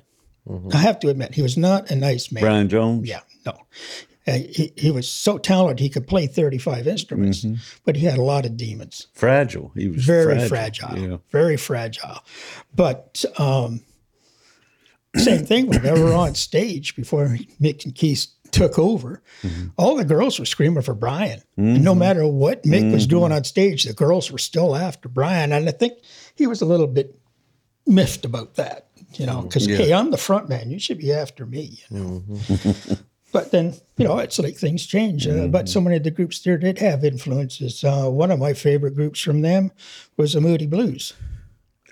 Mm-hmm. I have to admit, he was not a nice man. Brian Jones, Yeah, no. Uh, he, he was so talented he could play 35 instruments, mm-hmm. but he had a lot of demons. fragile. He was Very fragile. fragile. Yeah. Very fragile. But um, same thing when they were on stage before Mick and Keith took over. Mm-hmm. All the girls were screaming for Brian. And no mm-hmm. matter what Mick was doing on stage, the girls were still after Brian. And I think he was a little bit miffed about that, you know, because, hey, I'm the front man. You should be after me, you know. But then, you know, it's like things change. Uh, but so many of the groups there did have influences. Uh, one of my favorite groups from them was the Moody Blues.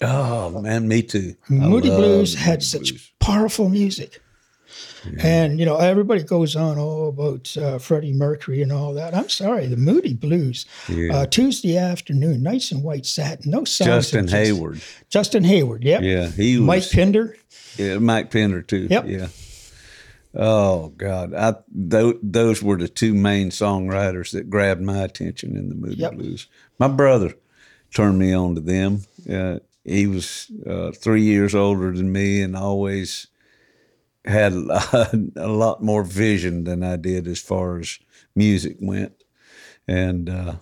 Oh man, me too. Moody Blues Moody had such Blues. powerful music. And, you know, everybody goes on all about uh, Freddie Mercury and all that. I'm sorry, the Moody Blues, uh, Tuesday afternoon, nights in white satin, no songs. Justin just- Hayward. Justin Hayward, yep. Yeah, he was. Mike Pinder. Yeah, Mike Pinder too. Yep. Yeah. Oh God, I those, those were the two main songwriters that grabbed my attention in the Moody Yep. Blues. My brother turned me on to them. Uh, he was uh, three years older than me, and always had a lot, a lot more vision than I did as far as music went. And uh,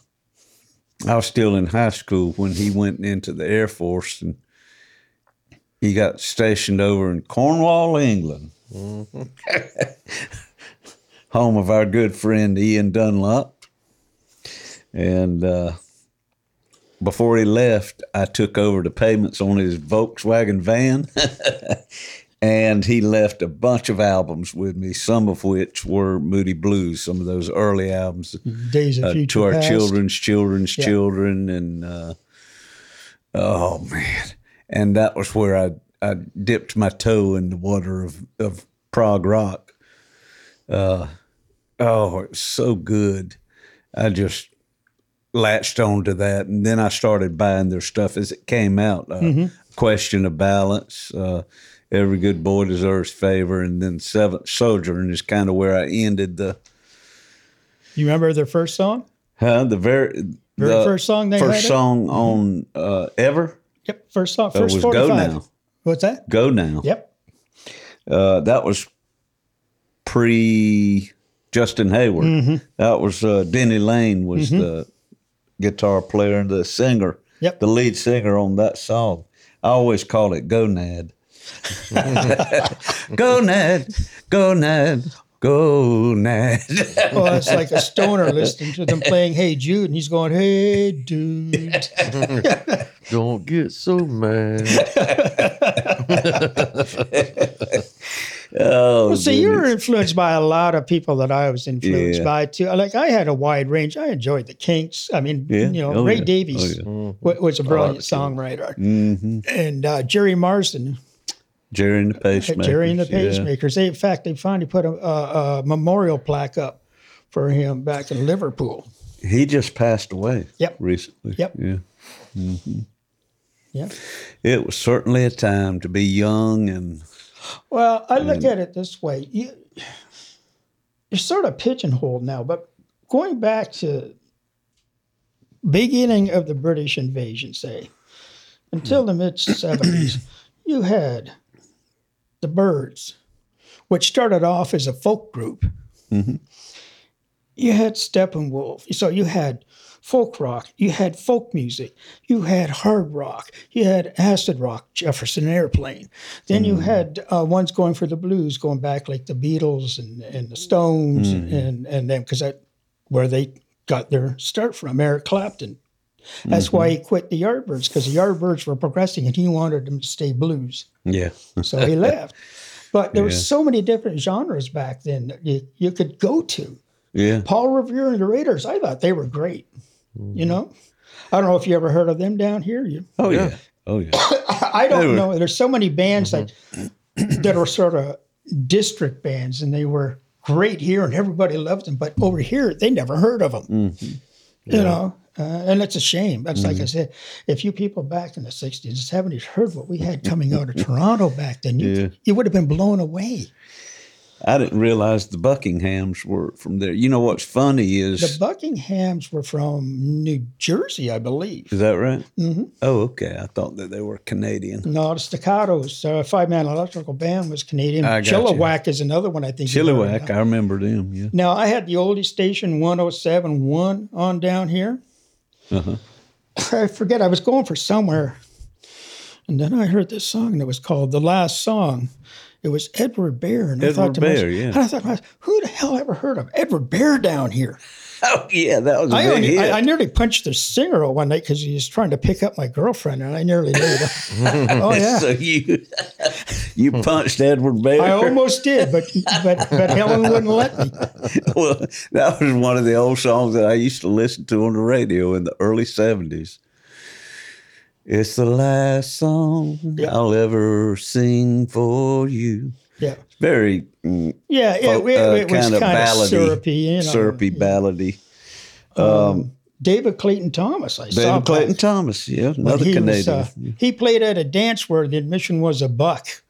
I was still in high school when he went into the Air Force, and he got stationed over in Cornwall, England, home of our good friend Ian Dunlop. And uh, before he left, I took over the payments on his Volkswagen van. and he left a bunch of albums with me, some of which were Moody Blues, some of those early albums Days of uh, Future to our Past. children's children's Yeah. children and uh, oh man and that was where I, I dipped my toe in the water of, of prog rock uh, oh it was so good i just latched onto that and then i started buying their stuff as it came out uh, Mm-hmm. question of balance uh, every good boy deserves favor and then seventh sojourn is kind of where i ended the You remember their first song? Huh? The very Very the first song they first song on uh, ever. Yep, first song, That first was Go Now. What's that? Go now. Yep. Uh, that was pre Justin Hayward. Mm-hmm. That was uh, Denny Laine was the guitar player and the singer. Yep. The lead singer on that song. I always call it Gonad. Gonad, Gonad, Gonad. Well, it's like a stoner listening to them playing Hey Jude, and he's going, Hey dude. Don't get so mad. oh, Well, see, you were influenced by a lot of people that I was influenced Yeah. by too. Like I had a wide range. I enjoyed the Kinks. I mean, Yeah. you know, Oh, Ray yeah. Davies Oh, wa- was a brilliant the songwriter, hmm and uh, Gerry Marsden, Gerry and the Pacemakers. Gerry and the yeah. They, in fact, they finally put a, a, a memorial plaque up for him back in Liverpool. He just passed away. Yep. Recently. Yep. Yeah. Mm-hmm. Yeah. It was certainly a time to be young and Well, I look at it this way: you, you're sort of pigeonholed now, but going back to beginning of the British invasion, say until the mid '70s, you had the Byrds, which started off as a folk group. Mm-hmm. You had Steppenwolf, so you had folk rock, you had folk music, you had hard rock, you had acid rock, Jefferson Airplane. Then you mm. had uh, ones going for the blues, going back like the Beatles and, and the Stones mm. and and them because that where they got their start from. Eric Clapton. That's why mm-hmm. he quit the Yardbirds because the Yardbirds were progressing and he wanted them to stay blues, yeah. so he left. But there Yeah. was so many different genres back then that you, you could go to. Yeah. Paul Revere and the Raiders, I thought they were great. You know, I don't know if you ever heard of them down here. You, Oh yeah. Oh yeah. I don't were- know. There's so many bands that that are sort of district bands, and they were great here, and everybody loved them. But over here, they never heard of them. Mm-hmm. You know, uh, and it's a shame. That's like I said. If you people back in the '60s and '70s heard what we had coming out of Toronto back then, you Yeah. you would have been blown away. I didn't realize the Buckinghams were from there. You know what's funny is The Buckinghams were from New Jersey, I believe. is that right? hmm Oh, okay. I thought that they were Canadian. No, the Staccatos, uh, five man electrical band was Canadian. Got you. Is another one I think. Chilliwack, I remember them. Yeah. Now I had the oldie station 107.1 on down here. Uh-huh. I forget I was going for somewhere, and then I heard this song and it was called "The Last Song." It was Edward Bear, and I thought to myself, yeah. and I thought, to myself, who the hell ever heard of Edward Bear down here? Oh yeah, that was a I, only. I, I nearly punched the singer one night because he was trying to pick up my girlfriend, and I nearly did. oh yeah, so you you punched Edward Bear. I almost did, but but but Helen wouldn't let me. well, that was one of the old songs that I used to listen to on the radio in the early seventies. It's the last song I'll ever sing for you. Yeah, Very mm, yeah, it, folk- it, uh, was kind of ballady, syrupy, you know. syrupy ballady. David Clayton Thomas, I saw. David Clayton back Thomas, yeah, another he Canadian. Was, uh, he played at a dance where the admission was a buck.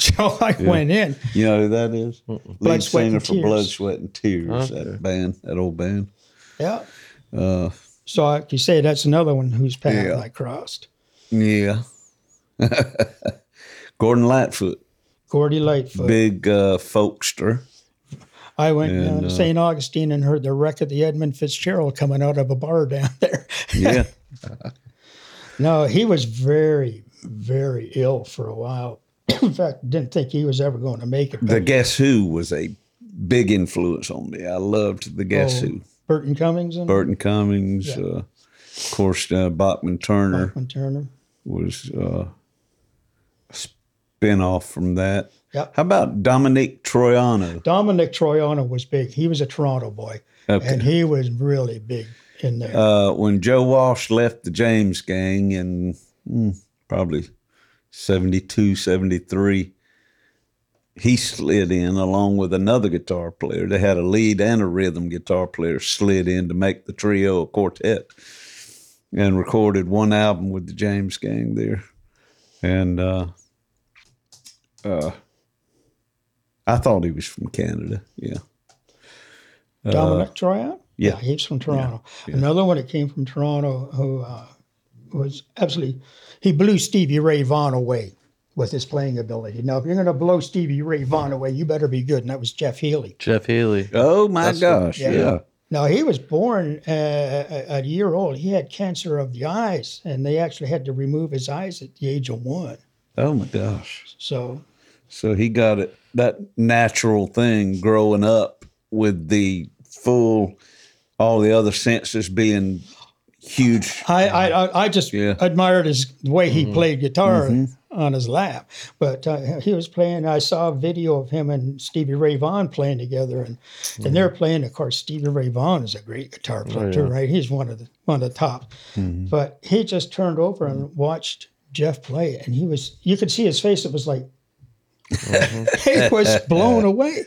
So I went in. you know who that is? Blood, Lead Sweat, singer and for Blood, Sweat, and Tears. Okay. That band, that old band. Yeah. Uh, So like you say, that's another one whose path Yeah. I crossed. yeah. Gordon Lightfoot, Gordy Lightfoot. big uh, folkster. I went And, to uh, St. Augustine and heard the wreck of the Edmund Fitzgerald coming out of a bar down there. Yeah. no, he was very, very ill for a while. In fact, didn't think he was ever going to make it. the Guess Who was a big influence on me. I loved the Guess Oh, Who. Burton Cummings and Burton Cummings, Yeah. uh, of course, uh, Bachman Turner Bachman Turner. was uh, spin off from that. Yep. How about Domenic Troiano? Domenic Troiano was big. He was a Toronto boy, Okay. and he was really big in there. uh, when Joe Walsh left the James Gang in mm, probably 72, 73, he slid in along with another guitar player. They had a lead and a rhythm guitar player slid in to make the trio a quartet and recorded one album with the James Gang there. And uh, uh, I thought he was from Canada. Yeah. Domenic Troiano? uh, yeah. he's from Toronto. Another one that came from Toronto who uh, was absolutely, he blew Stevie Ray Vaughan away with his playing ability. Now, if you're going to blow Stevie Ray Vaughan away, you better be good. And that was Jeff Healey. Jeff Healey. Oh my That's what- gosh. yeah. yeah. Now, he was born uh, at a year old. He had cancer of the eyes, and they actually had to remove his eyes at the age of one. Oh my gosh. So, So he got it that natural thing growing up with the full all the other senses being huge. I I, I- I just Yeah. admired his the way he mm-hmm. played guitar mm-hmm. on his lap. But uh, he was playing. I saw a video of him and Stevie Ray Vaughan playing together, and and they're mm-hmm. playing. Of course, Stevie Ray Vaughan is a great guitar oh, player too, right? He's one of the one of the top. But he just turned over and watched Jeff play, and he was you could see his face. It was like he was blown away.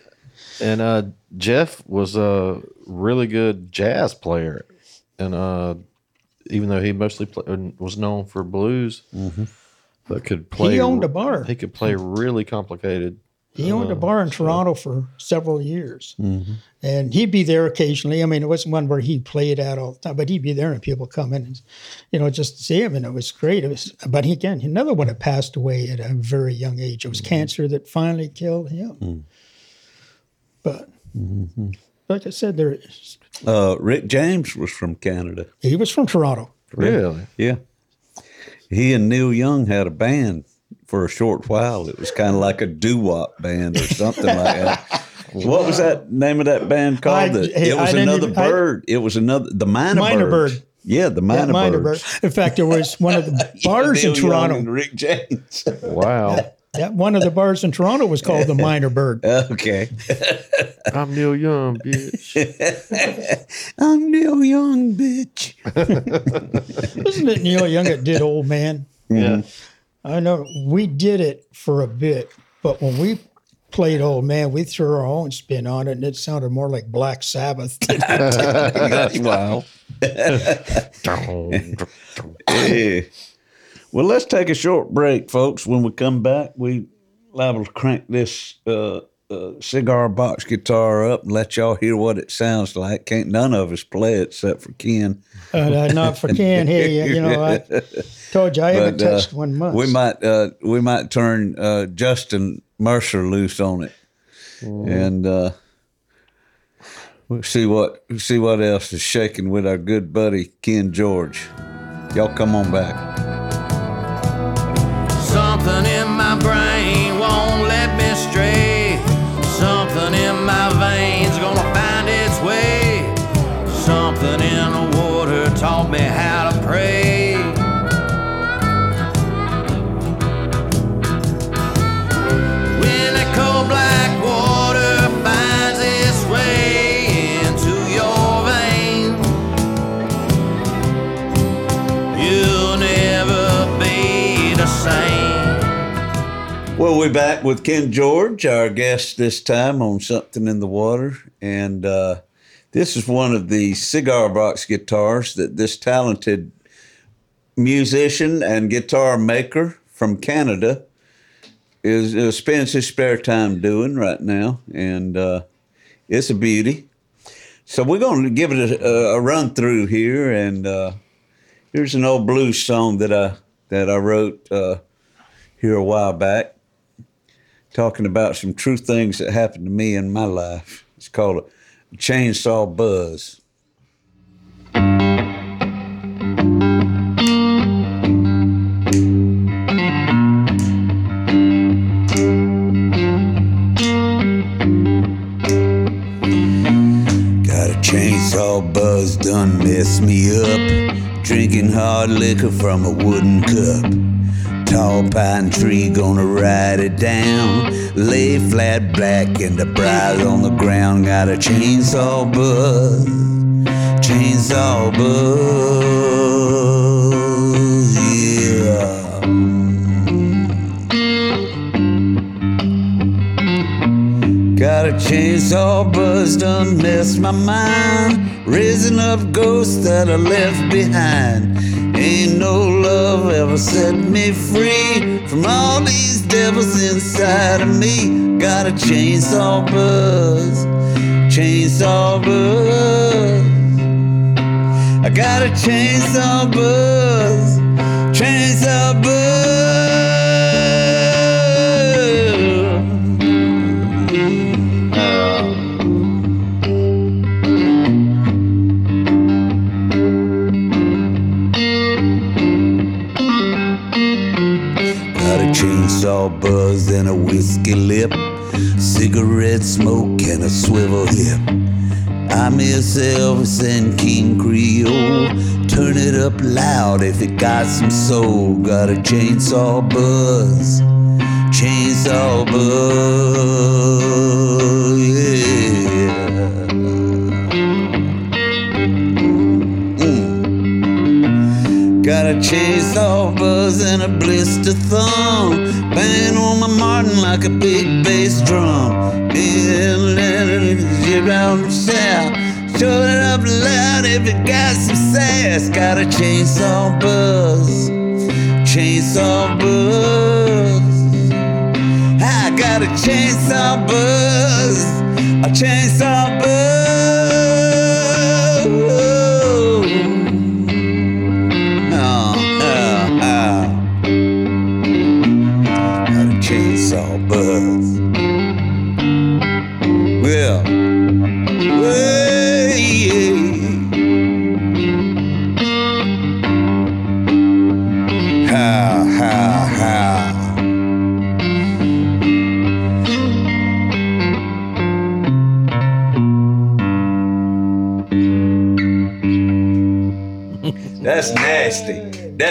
And uh, Jeff was a really good jazz player, and uh, even though he mostly play, was known for blues, but could play. He owned a bar. He could play really complicated. He owned a oh, bar in Toronto for several years, mm-hmm. and he'd be there occasionally. I mean, it wasn't one where he played at all the time, but he'd be there, and people come in and, you know, just to see him, and it was great. It was, but he, again, another one had passed away at a very young age. It was mm-hmm. cancer that finally killed him. Mm. But mm-hmm. like I said, there. Is, Uh, Rick James was from Canada. he was from Toronto. Really? Yeah. He and Neil Young had a band for a short while. It was kind of like a doo wop band or something like that. What was that name of that band called? I- The- it was another even- I- bird. it was another the Mynah, Mynah birds. Bird. Yeah, the Yeah, Mynah, Mynah. Bird. In fact, there was one of the bars Neil in Toronto. and Rick James. Wow. Yeah, one of the bars in Toronto was called the Mynah Bird. okay. I'm Neil Young, bitch. I'm Neil Young, bitch. Wasn't it Neil Young that did Old Man? yeah. Mm-hmm. I know we did it for a bit, but when we played Old Man, we threw our own spin on it, and it sounded more like Black Sabbath. wow. Yeah. Well, let's take a short break, folks. When we come back, we liable to crank this uh, uh, cigar box guitar up and let y'all hear what it sounds like. Can't none of us play it except for Ken. uh, uh, not for Ken. Hey, you know, I told you I haven't But, uh, touched one month. We might uh, we might turn uh, Justin Mercer loose on it, and uh, we'll see what see what else is shaking with our good buddy Ken George. Y'all come on back. Something in my brain Well, we're back with Ken George, our guest this time on Something in the Water. And uh, this is one of the cigar box guitars that this talented musician and guitar maker from Canada is uh, spends his spare time doing right now. And uh, it's a beauty. So we're going to give it a, a run through here. And uh, here's an old blues song that I, that I wrote uh, here a while back talking about some true things that happened to me in my life. It's called a chainsaw buzz. Got a chainsaw buzz done mess me up. Drinking hard liquor from a wooden cup. Tall pine tree gonna ride it down. Lay flat black and the briars on the ground. Got a chainsaw buzz. Chainsaw buzz. Yeah. Got a chainsaw buzz done messed my mind. Raising up ghosts that I left behind. Ain't no love ever set me free from all these devils inside of me. Got a chainsaw buzz, chainsaw buzz. I got a chainsaw buzz, chainsaw buzz. A chainsaw buzz and a whiskey lip, cigarette smoke and a swivel hip. I miss Elvis and King Creole. Turn it up loud if it got some soul. Got a chainsaw buzz, chainsaw buzz, yeah. Mm. Got a chainsaw buzz and a blister thumb. Banging on my Martin like a big bass drum. And down south, turn it up loud if it got some sass. Got a chainsaw buzz, chainsaw buzz. I got a chainsaw buzz, a chainsaw buzz.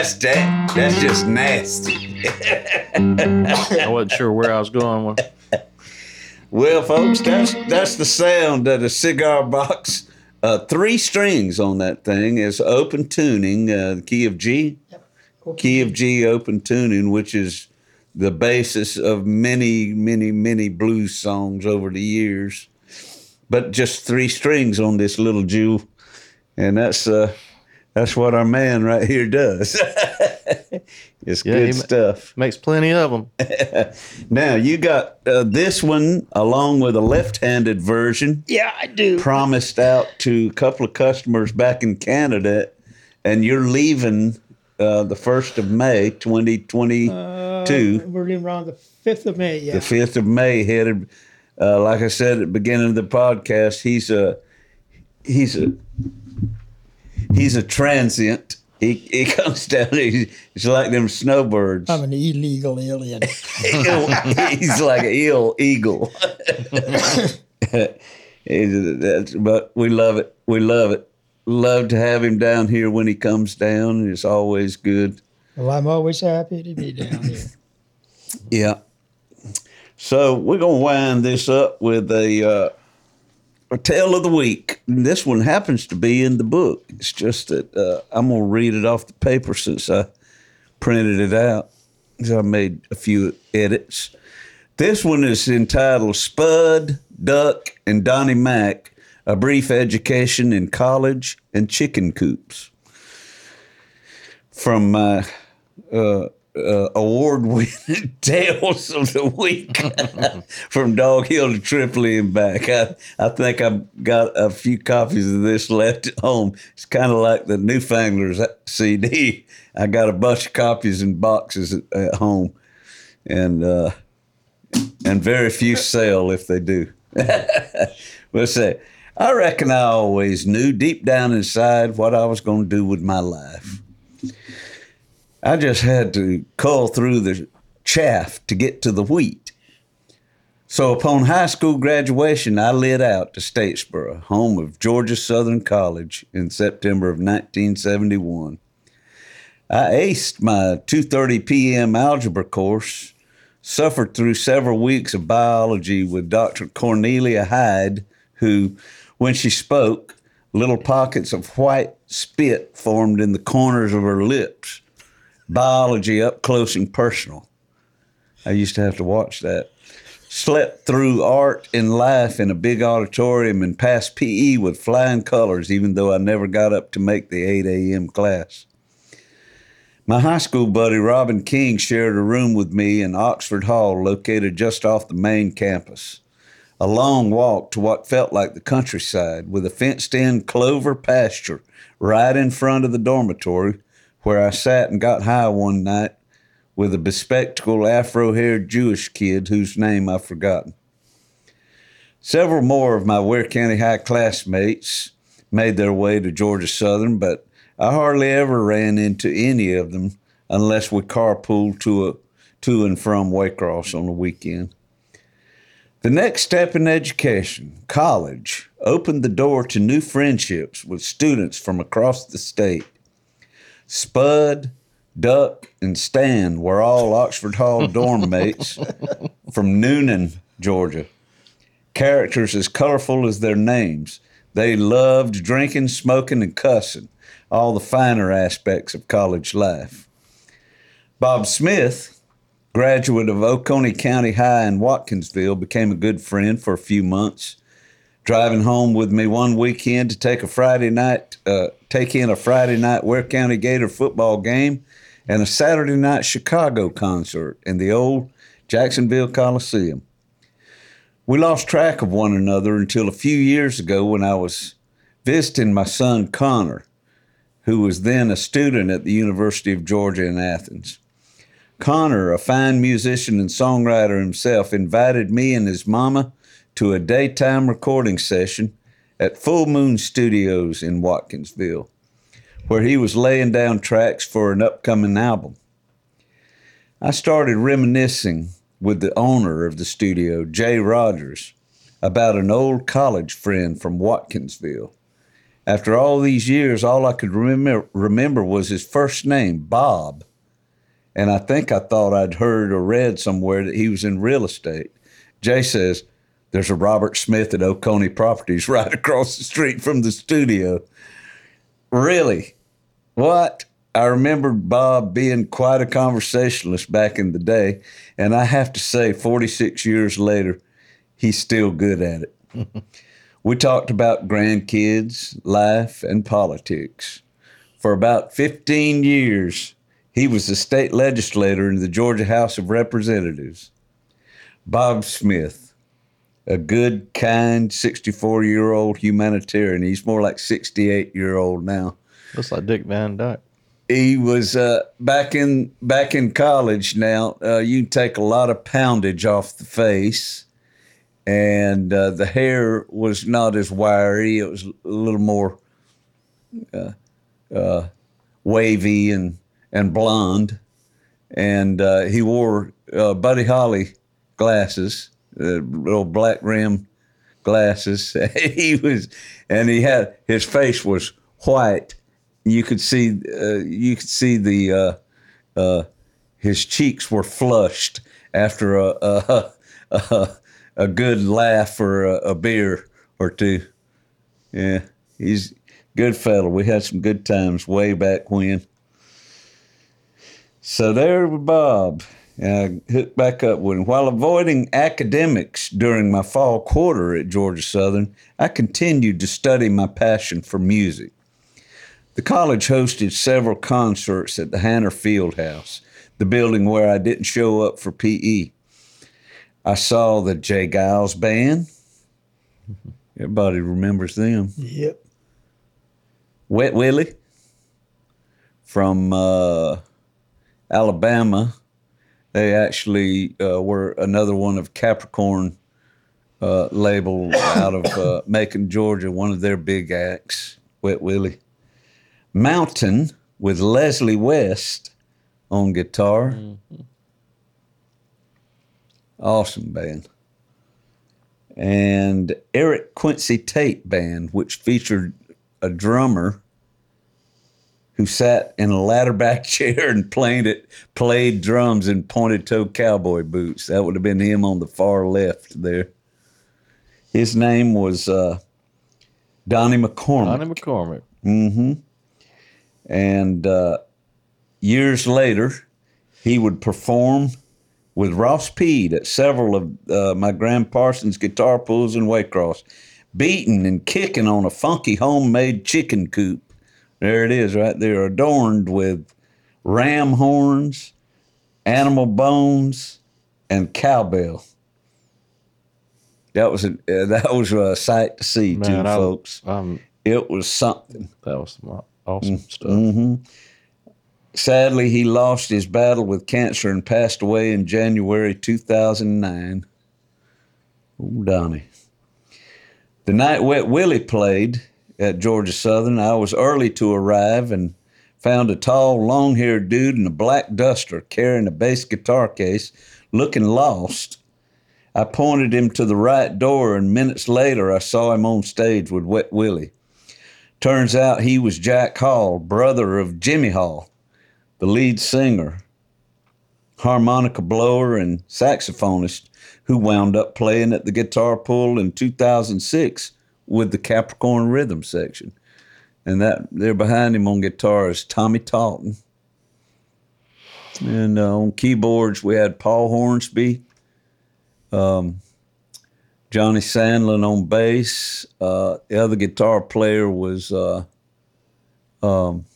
That's that. That's just nasty. I wasn't sure where I was going. with- Well, folks, that's that's the sound of the cigar box. Uh, three strings on that thing is open tuning, uh, the key of G, Yep. key of G open tuning, which is the basis of many, many, many blues songs over the years. But just three strings on this little jewel, and that's uh, that's what our man right here does. it's Yeah, good stuff. Makes plenty of them. Now you got uh, this one along with a left-handed version Yeah, I do. promised out to a couple of customers back in Canada, and you're leaving uh, the first of May, 2022, We're leaving around the 5th of May, yeah. the fifth of May. Headed, uh, like I said at the beginning of the podcast, he's a he's a he's a transient. He, he comes down. He's, he's like them snowbirds. I'm an illegal alien. he's like an eel eagle. But we love it. We love it. Love to have him down here when he comes down. It's always good. well, I'm always happy to be down here. Yeah. So we're gonna wind this up with a uh, a tale of the week. And this one happens to be in the book. It's just that uh, I'm gonna read it off the paper since I printed it out. So I made a few edits. This one is entitled Spud, Duck, and Donnie Mack: A Brief Education in College and Chicken Coops. From my uh, uh, award-winning tales of the week from Dog Hill to Tripoli and back. I, I think I've got a few copies of this left at home. It's kind of like the Newfanglers CD. I got a bunch of copies in boxes at, at home, and uh, and very few sell if they do. Let's say, I reckon I always knew deep down inside what I was going to do with my life. I just had to cull through the chaff to get to the wheat. So upon high school graduation, I lit out to Statesboro, home of Georgia Southern College, in September of 1971. I aced my 2:30 p.m. algebra course, suffered through several weeks of biology with Dr. Cornelia Hyde, who, when she spoke, little pockets of white spit formed in the corners of her lips biology up close and personal. I used to have to watch that. Slept through art and life in a big auditorium and passed PE with flying colors, even though I never got up to make the 8 a.m. class. My high school buddy Robin King shared a room with me in Oxford Hall, located just off the main campus. A long walk to what felt like the countryside, with a fenced in clover pasture right in front of the dormitory where I sat and got high one night with a bespectacled afro haired Jewish kid whose name I've forgotten. Several more of my Ware County High classmates made their way to Georgia Southern, but I hardly ever ran into any of them unless we carpooled to a to and from Waycross on the weekend. The next step in education, college, opened the door to new friendships with students from across the state. Spud, Duck, and Stan were all Oxford Hall dorm mates from Newnan, Georgia. Characters as colorful as their names. They loved drinking, smoking, and cussing, all the finer aspects of college life. Bob Smith, graduate of Oconee County High in Watkinsville, became a good friend for a few months. Driving home with me one weekend to take a Friday night, uh, take in a Friday night Ware County Gator football game and a Saturday night Chicago concert in the old Jacksonville Coliseum. We lost track of one another until a few years ago when I was visiting my son Connor, who was then a student at the University of Georgia in Athens. Connor, a fine musician and songwriter himself, invited me and his mama to a daytime recording session at Full Moon Studios in Watkinsville, where he was laying down tracks for an upcoming album. I started reminiscing with the owner of the studio, Jay Rogers, about an old college friend from Watkinsville. After all these years, all I could remember, remember was his first name, Bob. And I think I thought I'd heard or read somewhere that he was in real estate. Jay says, There's a Robert Smith at Oconee Properties right across the street from the studio. Really? What? I remember Bob being quite a conversationalist back in the day, and I have to say, 46 years later, he's still good at it. we talked about grandkids, life, and politics. For about 15 years, he was a state legislator in the Georgia House of Representatives. Bob Smith, a good, kind 64 year old humanitarian. He's more like 68 year old now Looks like Dick Van Dyke. he was uh, back in back in college. Now uh, you take a lot of poundage off the face, and uh, the hair was not as wiry. It was a little more uh, uh, wavy and and blonde, and uh, he wore uh, Buddy Holly glasses, uh, little black rim glasses. he was, and he had his face was white. You could see, uh, you could see the uh, uh, his cheeks were flushed after a a, a, a good laugh or a, a beer or two. Yeah, he's good fellow. We had some good times way back when. So there Bob. I hooked back up with him. While avoiding academics during my fall quarter at Georgia Southern, I continued to study my passion for music. The college hosted several concerts at the Hanner Field House, the building where I didn't show up for PE. I saw the J. Geils Band. Everybody remembers them. Yep. Wet Willie from uh, Alabama. They actually uh, were another one of Capricorn uh, label out of uh, Macon, Georgia, one of their big acts, Wet Willie. Mountain with Leslie West on guitar. Awesome band. And Eric Quincy Tate Band, which featured a drummer who sat in a ladder back chair and played it, played drums in pointed toe cowboy boots. That would have been him on the far left there. His name was uh, Donnie McCormick. Donnie McCormick. Mm-hmm. And uh, years later, he would perform with Ross Peed at several of uh, my Gram Parsons guitar pulls in Waycross, beating and kicking on a funky homemade chicken coop. There it is, right there, adorned with ram horns, animal bones, and cowbell. That was a uh, that was a sight to see, too, I- folks. Um, It was something. that was some awesome stuff. hmm Sadly, he lost his battle with cancer and passed away in January 2009. Oh, Donnie. The night Wet Willie played at Georgia Southern, I was early to arrive and found a tall, long haired dude in a black duster carrying a bass guitar case, looking lost. I pointed him to the right door, and minutes later, I saw him on stage with Wet Willie. Turns out he was Jack Hall, brother of Jimmy Hall, the lead singer, harmonica blower, and saxophonist who wound up playing at the guitar pull in 2006 with the Capricorn Rhythm section. And that there behind him on guitar is Tommy Talton. And uh, on keyboards, we had Paul Hornsby, um, Johnny Sandlin on bass. Uh, the other guitar player was uh, um,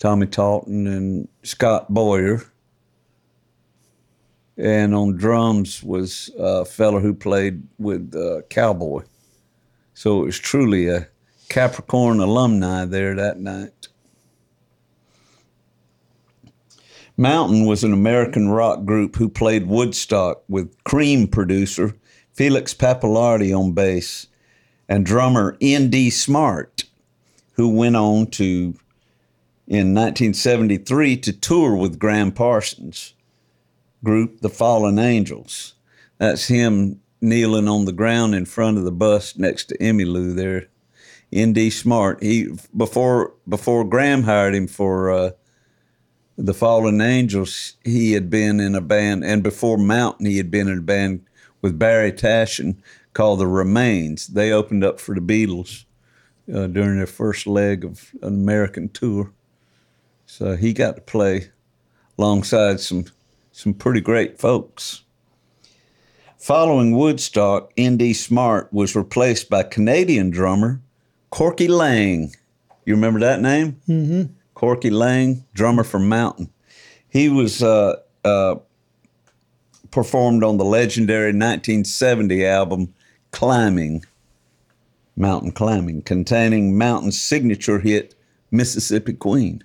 Tommy Talton and Scott Boyer. And on drums was a fella who played with uh, Cowboy. So it was truly a Capricorn alumni there that night. Mountain was an American rock group who played Woodstock with Cream producer Felix Pappalardi on bass and drummer N.D. Smart, who went on to, in 1973, to tour with Gram Parsons' group, The Fallen Angels. That's him kneeling on the ground in front of the bus next to Emmylou there. N.D. Smart. He before before Gram hired him for uh, the Fallen Angels, he had been in a band, and before Mountain, he had been in a band with Barry Tashian called The Remains. They opened up for the Beatles uh, during their first leg of an American tour. So he got to play alongside some some pretty great folks. Following Woodstock, N.D. Smart was replaced by Canadian drummer Corky Laing. You remember that name? Mm-hmm. Corky Laing, drummer for Mountain. He was uh, uh, performed on the legendary 1970 album Climbing, Mountain Climbing, containing Mountain's signature hit Mississippi Queen.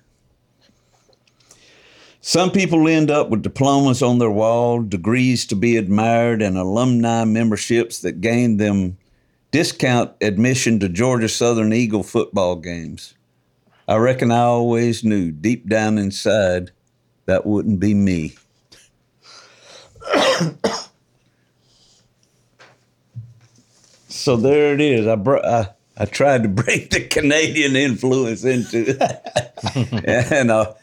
Some people end up with diplomas on their wall, degrees to be admired, and alumni memberships that gain them discount admission to Georgia Southern Eagle football games. I reckon I always knew deep down inside that wouldn't be me. so there it is. I, br- I I tried to bring the Canadian influence into and I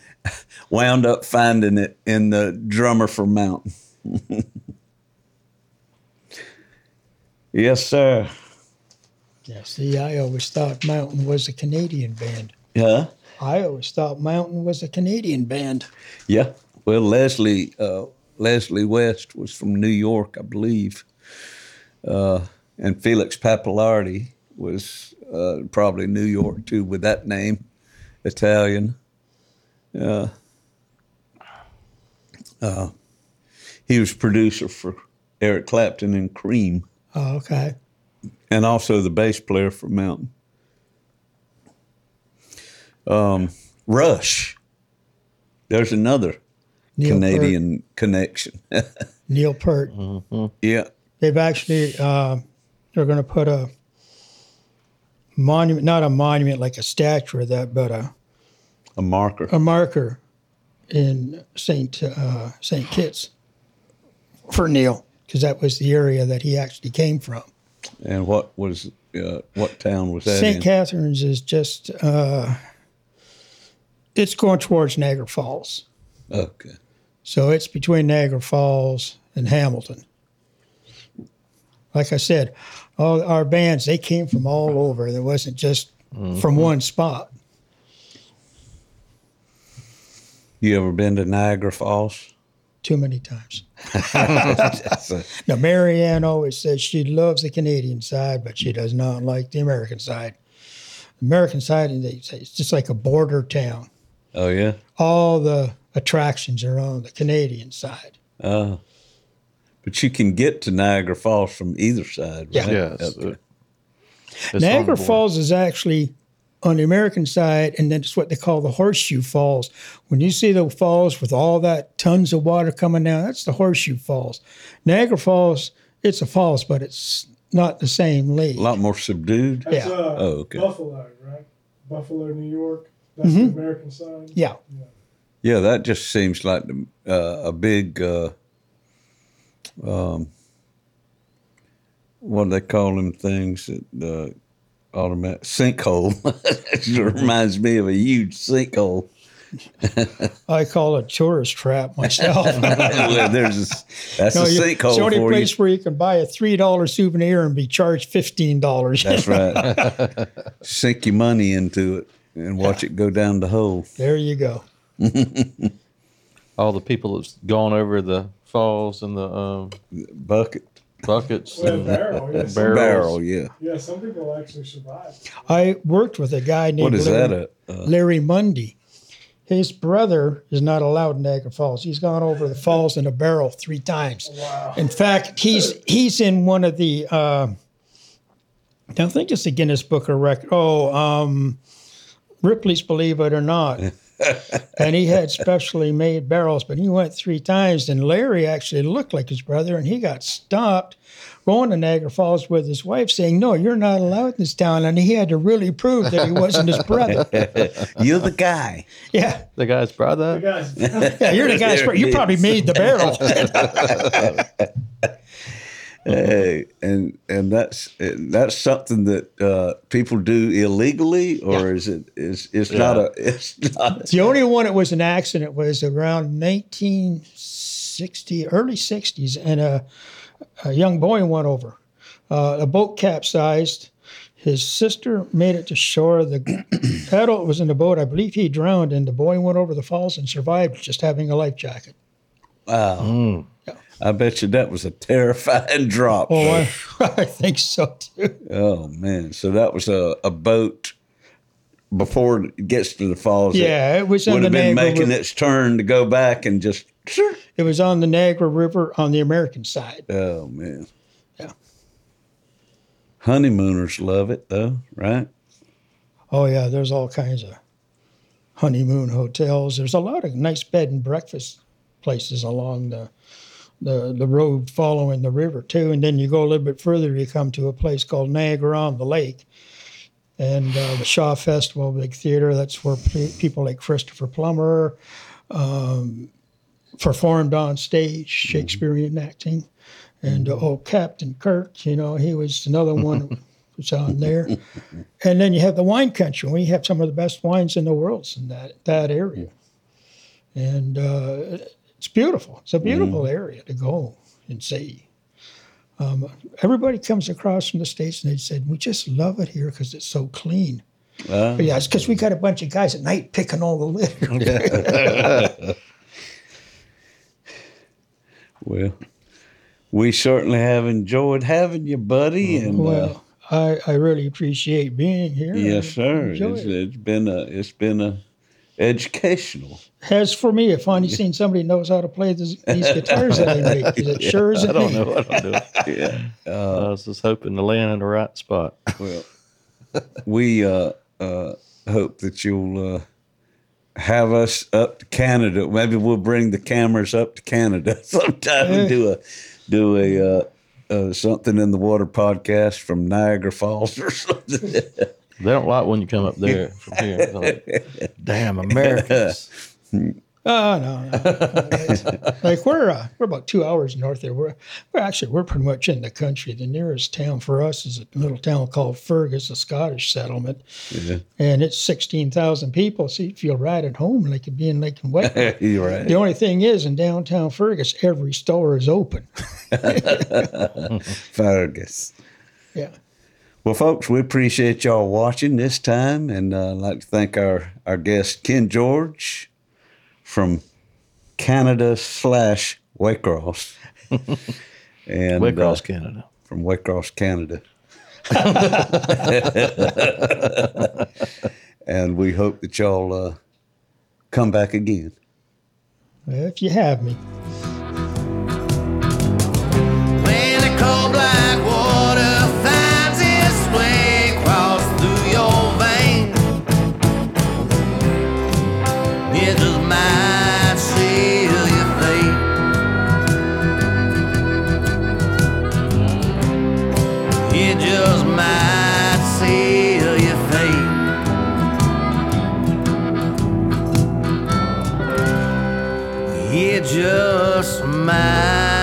wound up finding it in the drummer for Mountain. yes, sir. Yeah, see, I always thought Mountain was a Canadian band. Yeah. I always thought Mountain was a Canadian band. Yeah. Well, Leslie uh, Leslie West was from New York, I believe, uh, and Felix Pappalardi was uh, probably New York too, with that name, Italian. Uh, uh, he was producer for Eric Clapton and Cream, Oh, okay. and also the bass player for Mountain. Um, Rush. There's another Neil Canadian connection. Neil Peart. yeah. They've actually uh, they're going to put a monument, not a monument like a statue of that, but a, A marker. a marker in Saint uh, Saint Kitts for Neil because that was the area that he actually came from. And what was uh, what town was that St. in? Catharines is just uh, it's going towards Niagara Falls. Okay. So it's between Niagara Falls and Hamilton. Like I said, all our bands they came from all over. There wasn't just from one spot. You ever been to Niagara Falls? Too many times. A- Now Marianne always says she loves the Canadian side, but she does not like the American side. The American side, and they say it's just like a border town. oh yeah. All the attractions are on the Canadian side. Uh, but you can get to Niagara Falls from either side, Yeah. right? Yeah, it's, Okay. it's Niagara. Falls is actually on the American side, and then it's what they call the Horseshoe Falls. When you see the falls with all that tons of water coming down, that's the Horseshoe Falls. Niagara Falls, it's a falls, but it's not the same league. A lot more subdued. That's Yeah. uh, Oh, okay. Buffalo, right? Buffalo, New York. That's Mm-hmm. the American side. Yeah, Yeah, that just seems like the, uh, a big, uh, um, what do they call them things? That, uh, automatic sinkhole. it reminds me of a huge sinkhole. I call it tourist trap myself. Well, There's a, that's No, a you- sinkhole it's the only place you. where you can buy a three dollar souvenir and be charged fifteen dollars. That's right. Sink your money into it and watch it go down the hole. there you go. all the people that's gone over the falls and the um, Bucket. Buckets, Well, and barrel, yes. barrels. Barrel, yeah. Yeah, some people actually survive. I worked with a guy named What is Larry, that? A, uh, Larry Mundy. His brother is not allowed in Niagara Falls. He's gone over the falls in a barrel three times. Wow. In fact, he's he's in one of the. Uh, I don't think it's the Guinness Book of Record. Oh, um, Ripley's Believe It or Not. and he had specially made barrels, but he went three times. And Larry actually looked like his brother, and he got stopped going to Niagara Falls with his wife, saying, "No, you're not allowed in this town." And he had to really prove that he wasn't his brother. You're the guy. Yeah, The guy's brother. The Guys, yeah, you're the guy's. brother. You probably made the barrel. Hey, and and that's that's something that uh, people do illegally, or is it is it's not a it's not The only one that was an accident was around 1960, early 60s, and a, a young boy went over. Uh, a boat capsized. His sister made it to shore. The adult was in the boat. I believe he drowned, and the boy went over the falls and survived just having a life jacket. wow. I bet you that was a terrifying drop. Oh, I, I think so too. Oh man! So that was a, a boat before it gets to the falls. Yeah, it was on would have been Niagara making River. its turn to go back and just. It was on the Niagara River on the American side. Oh man! Yeah. Honeymooners love it though, right? Oh yeah, there's all kinds of honeymoon hotels. There's a lot of nice bed and breakfast places along the the the road following the river too. And then you go a little bit further, you come to a place called Niagara on the Lake, and uh, the Shaw Festival big theater. That's where pe- people like Christopher Plummer um, performed on stage, Shakespearean acting, and uh, oh Captain Kirk, you know, he was another one. was on there, and then you have the wine country. We have some of the best wines in the world in that that area, and uh, it's beautiful. It's a beautiful area to go and see. Um, everybody comes across from the states and they said, "We just love it here because it's so clean." Uh, yeah, it's because we got a bunch of guys at night picking all the litter. well, we certainly have enjoyed having you, buddy, and uh, well, I, I really appreciate being here. yes, sir. It's, it. it's been a it's been a educational. Has for me, if I finally seen somebody knows how to play this, these guitars that I make. 'cause It sure isn't I don't me. know what I'm doing. Yeah. I was just hoping to land in the right spot. Well, we uh, uh, hope that you'll uh, have us up to Canada. Maybe we'll bring the cameras up to Canada sometime and do a do a uh, uh, something in the water podcast from Niagara Falls or something. They don't like when you come up there from here. Like, Damn Americans. Oh no, no. like we're uh, we're about two hours north there. We're we're actually we're pretty much in the country. The nearest town for us is a little town called Fergus, a Scottish settlement, Yeah. and it's sixteen thousand people. So you feel right at home, like you'd be in Lake and Wet. You're right. The only thing is, in downtown Fergus, every store is open. Fergus. Yeah. Well, folks, we appreciate y'all watching this time, and uh, I'd like to thank our, our guest, Ken George from Canada slash Waycross. and Waycross, uh, Canada. from Waycross, Canada. and we hope that y'all uh, come back again. If you have me. Just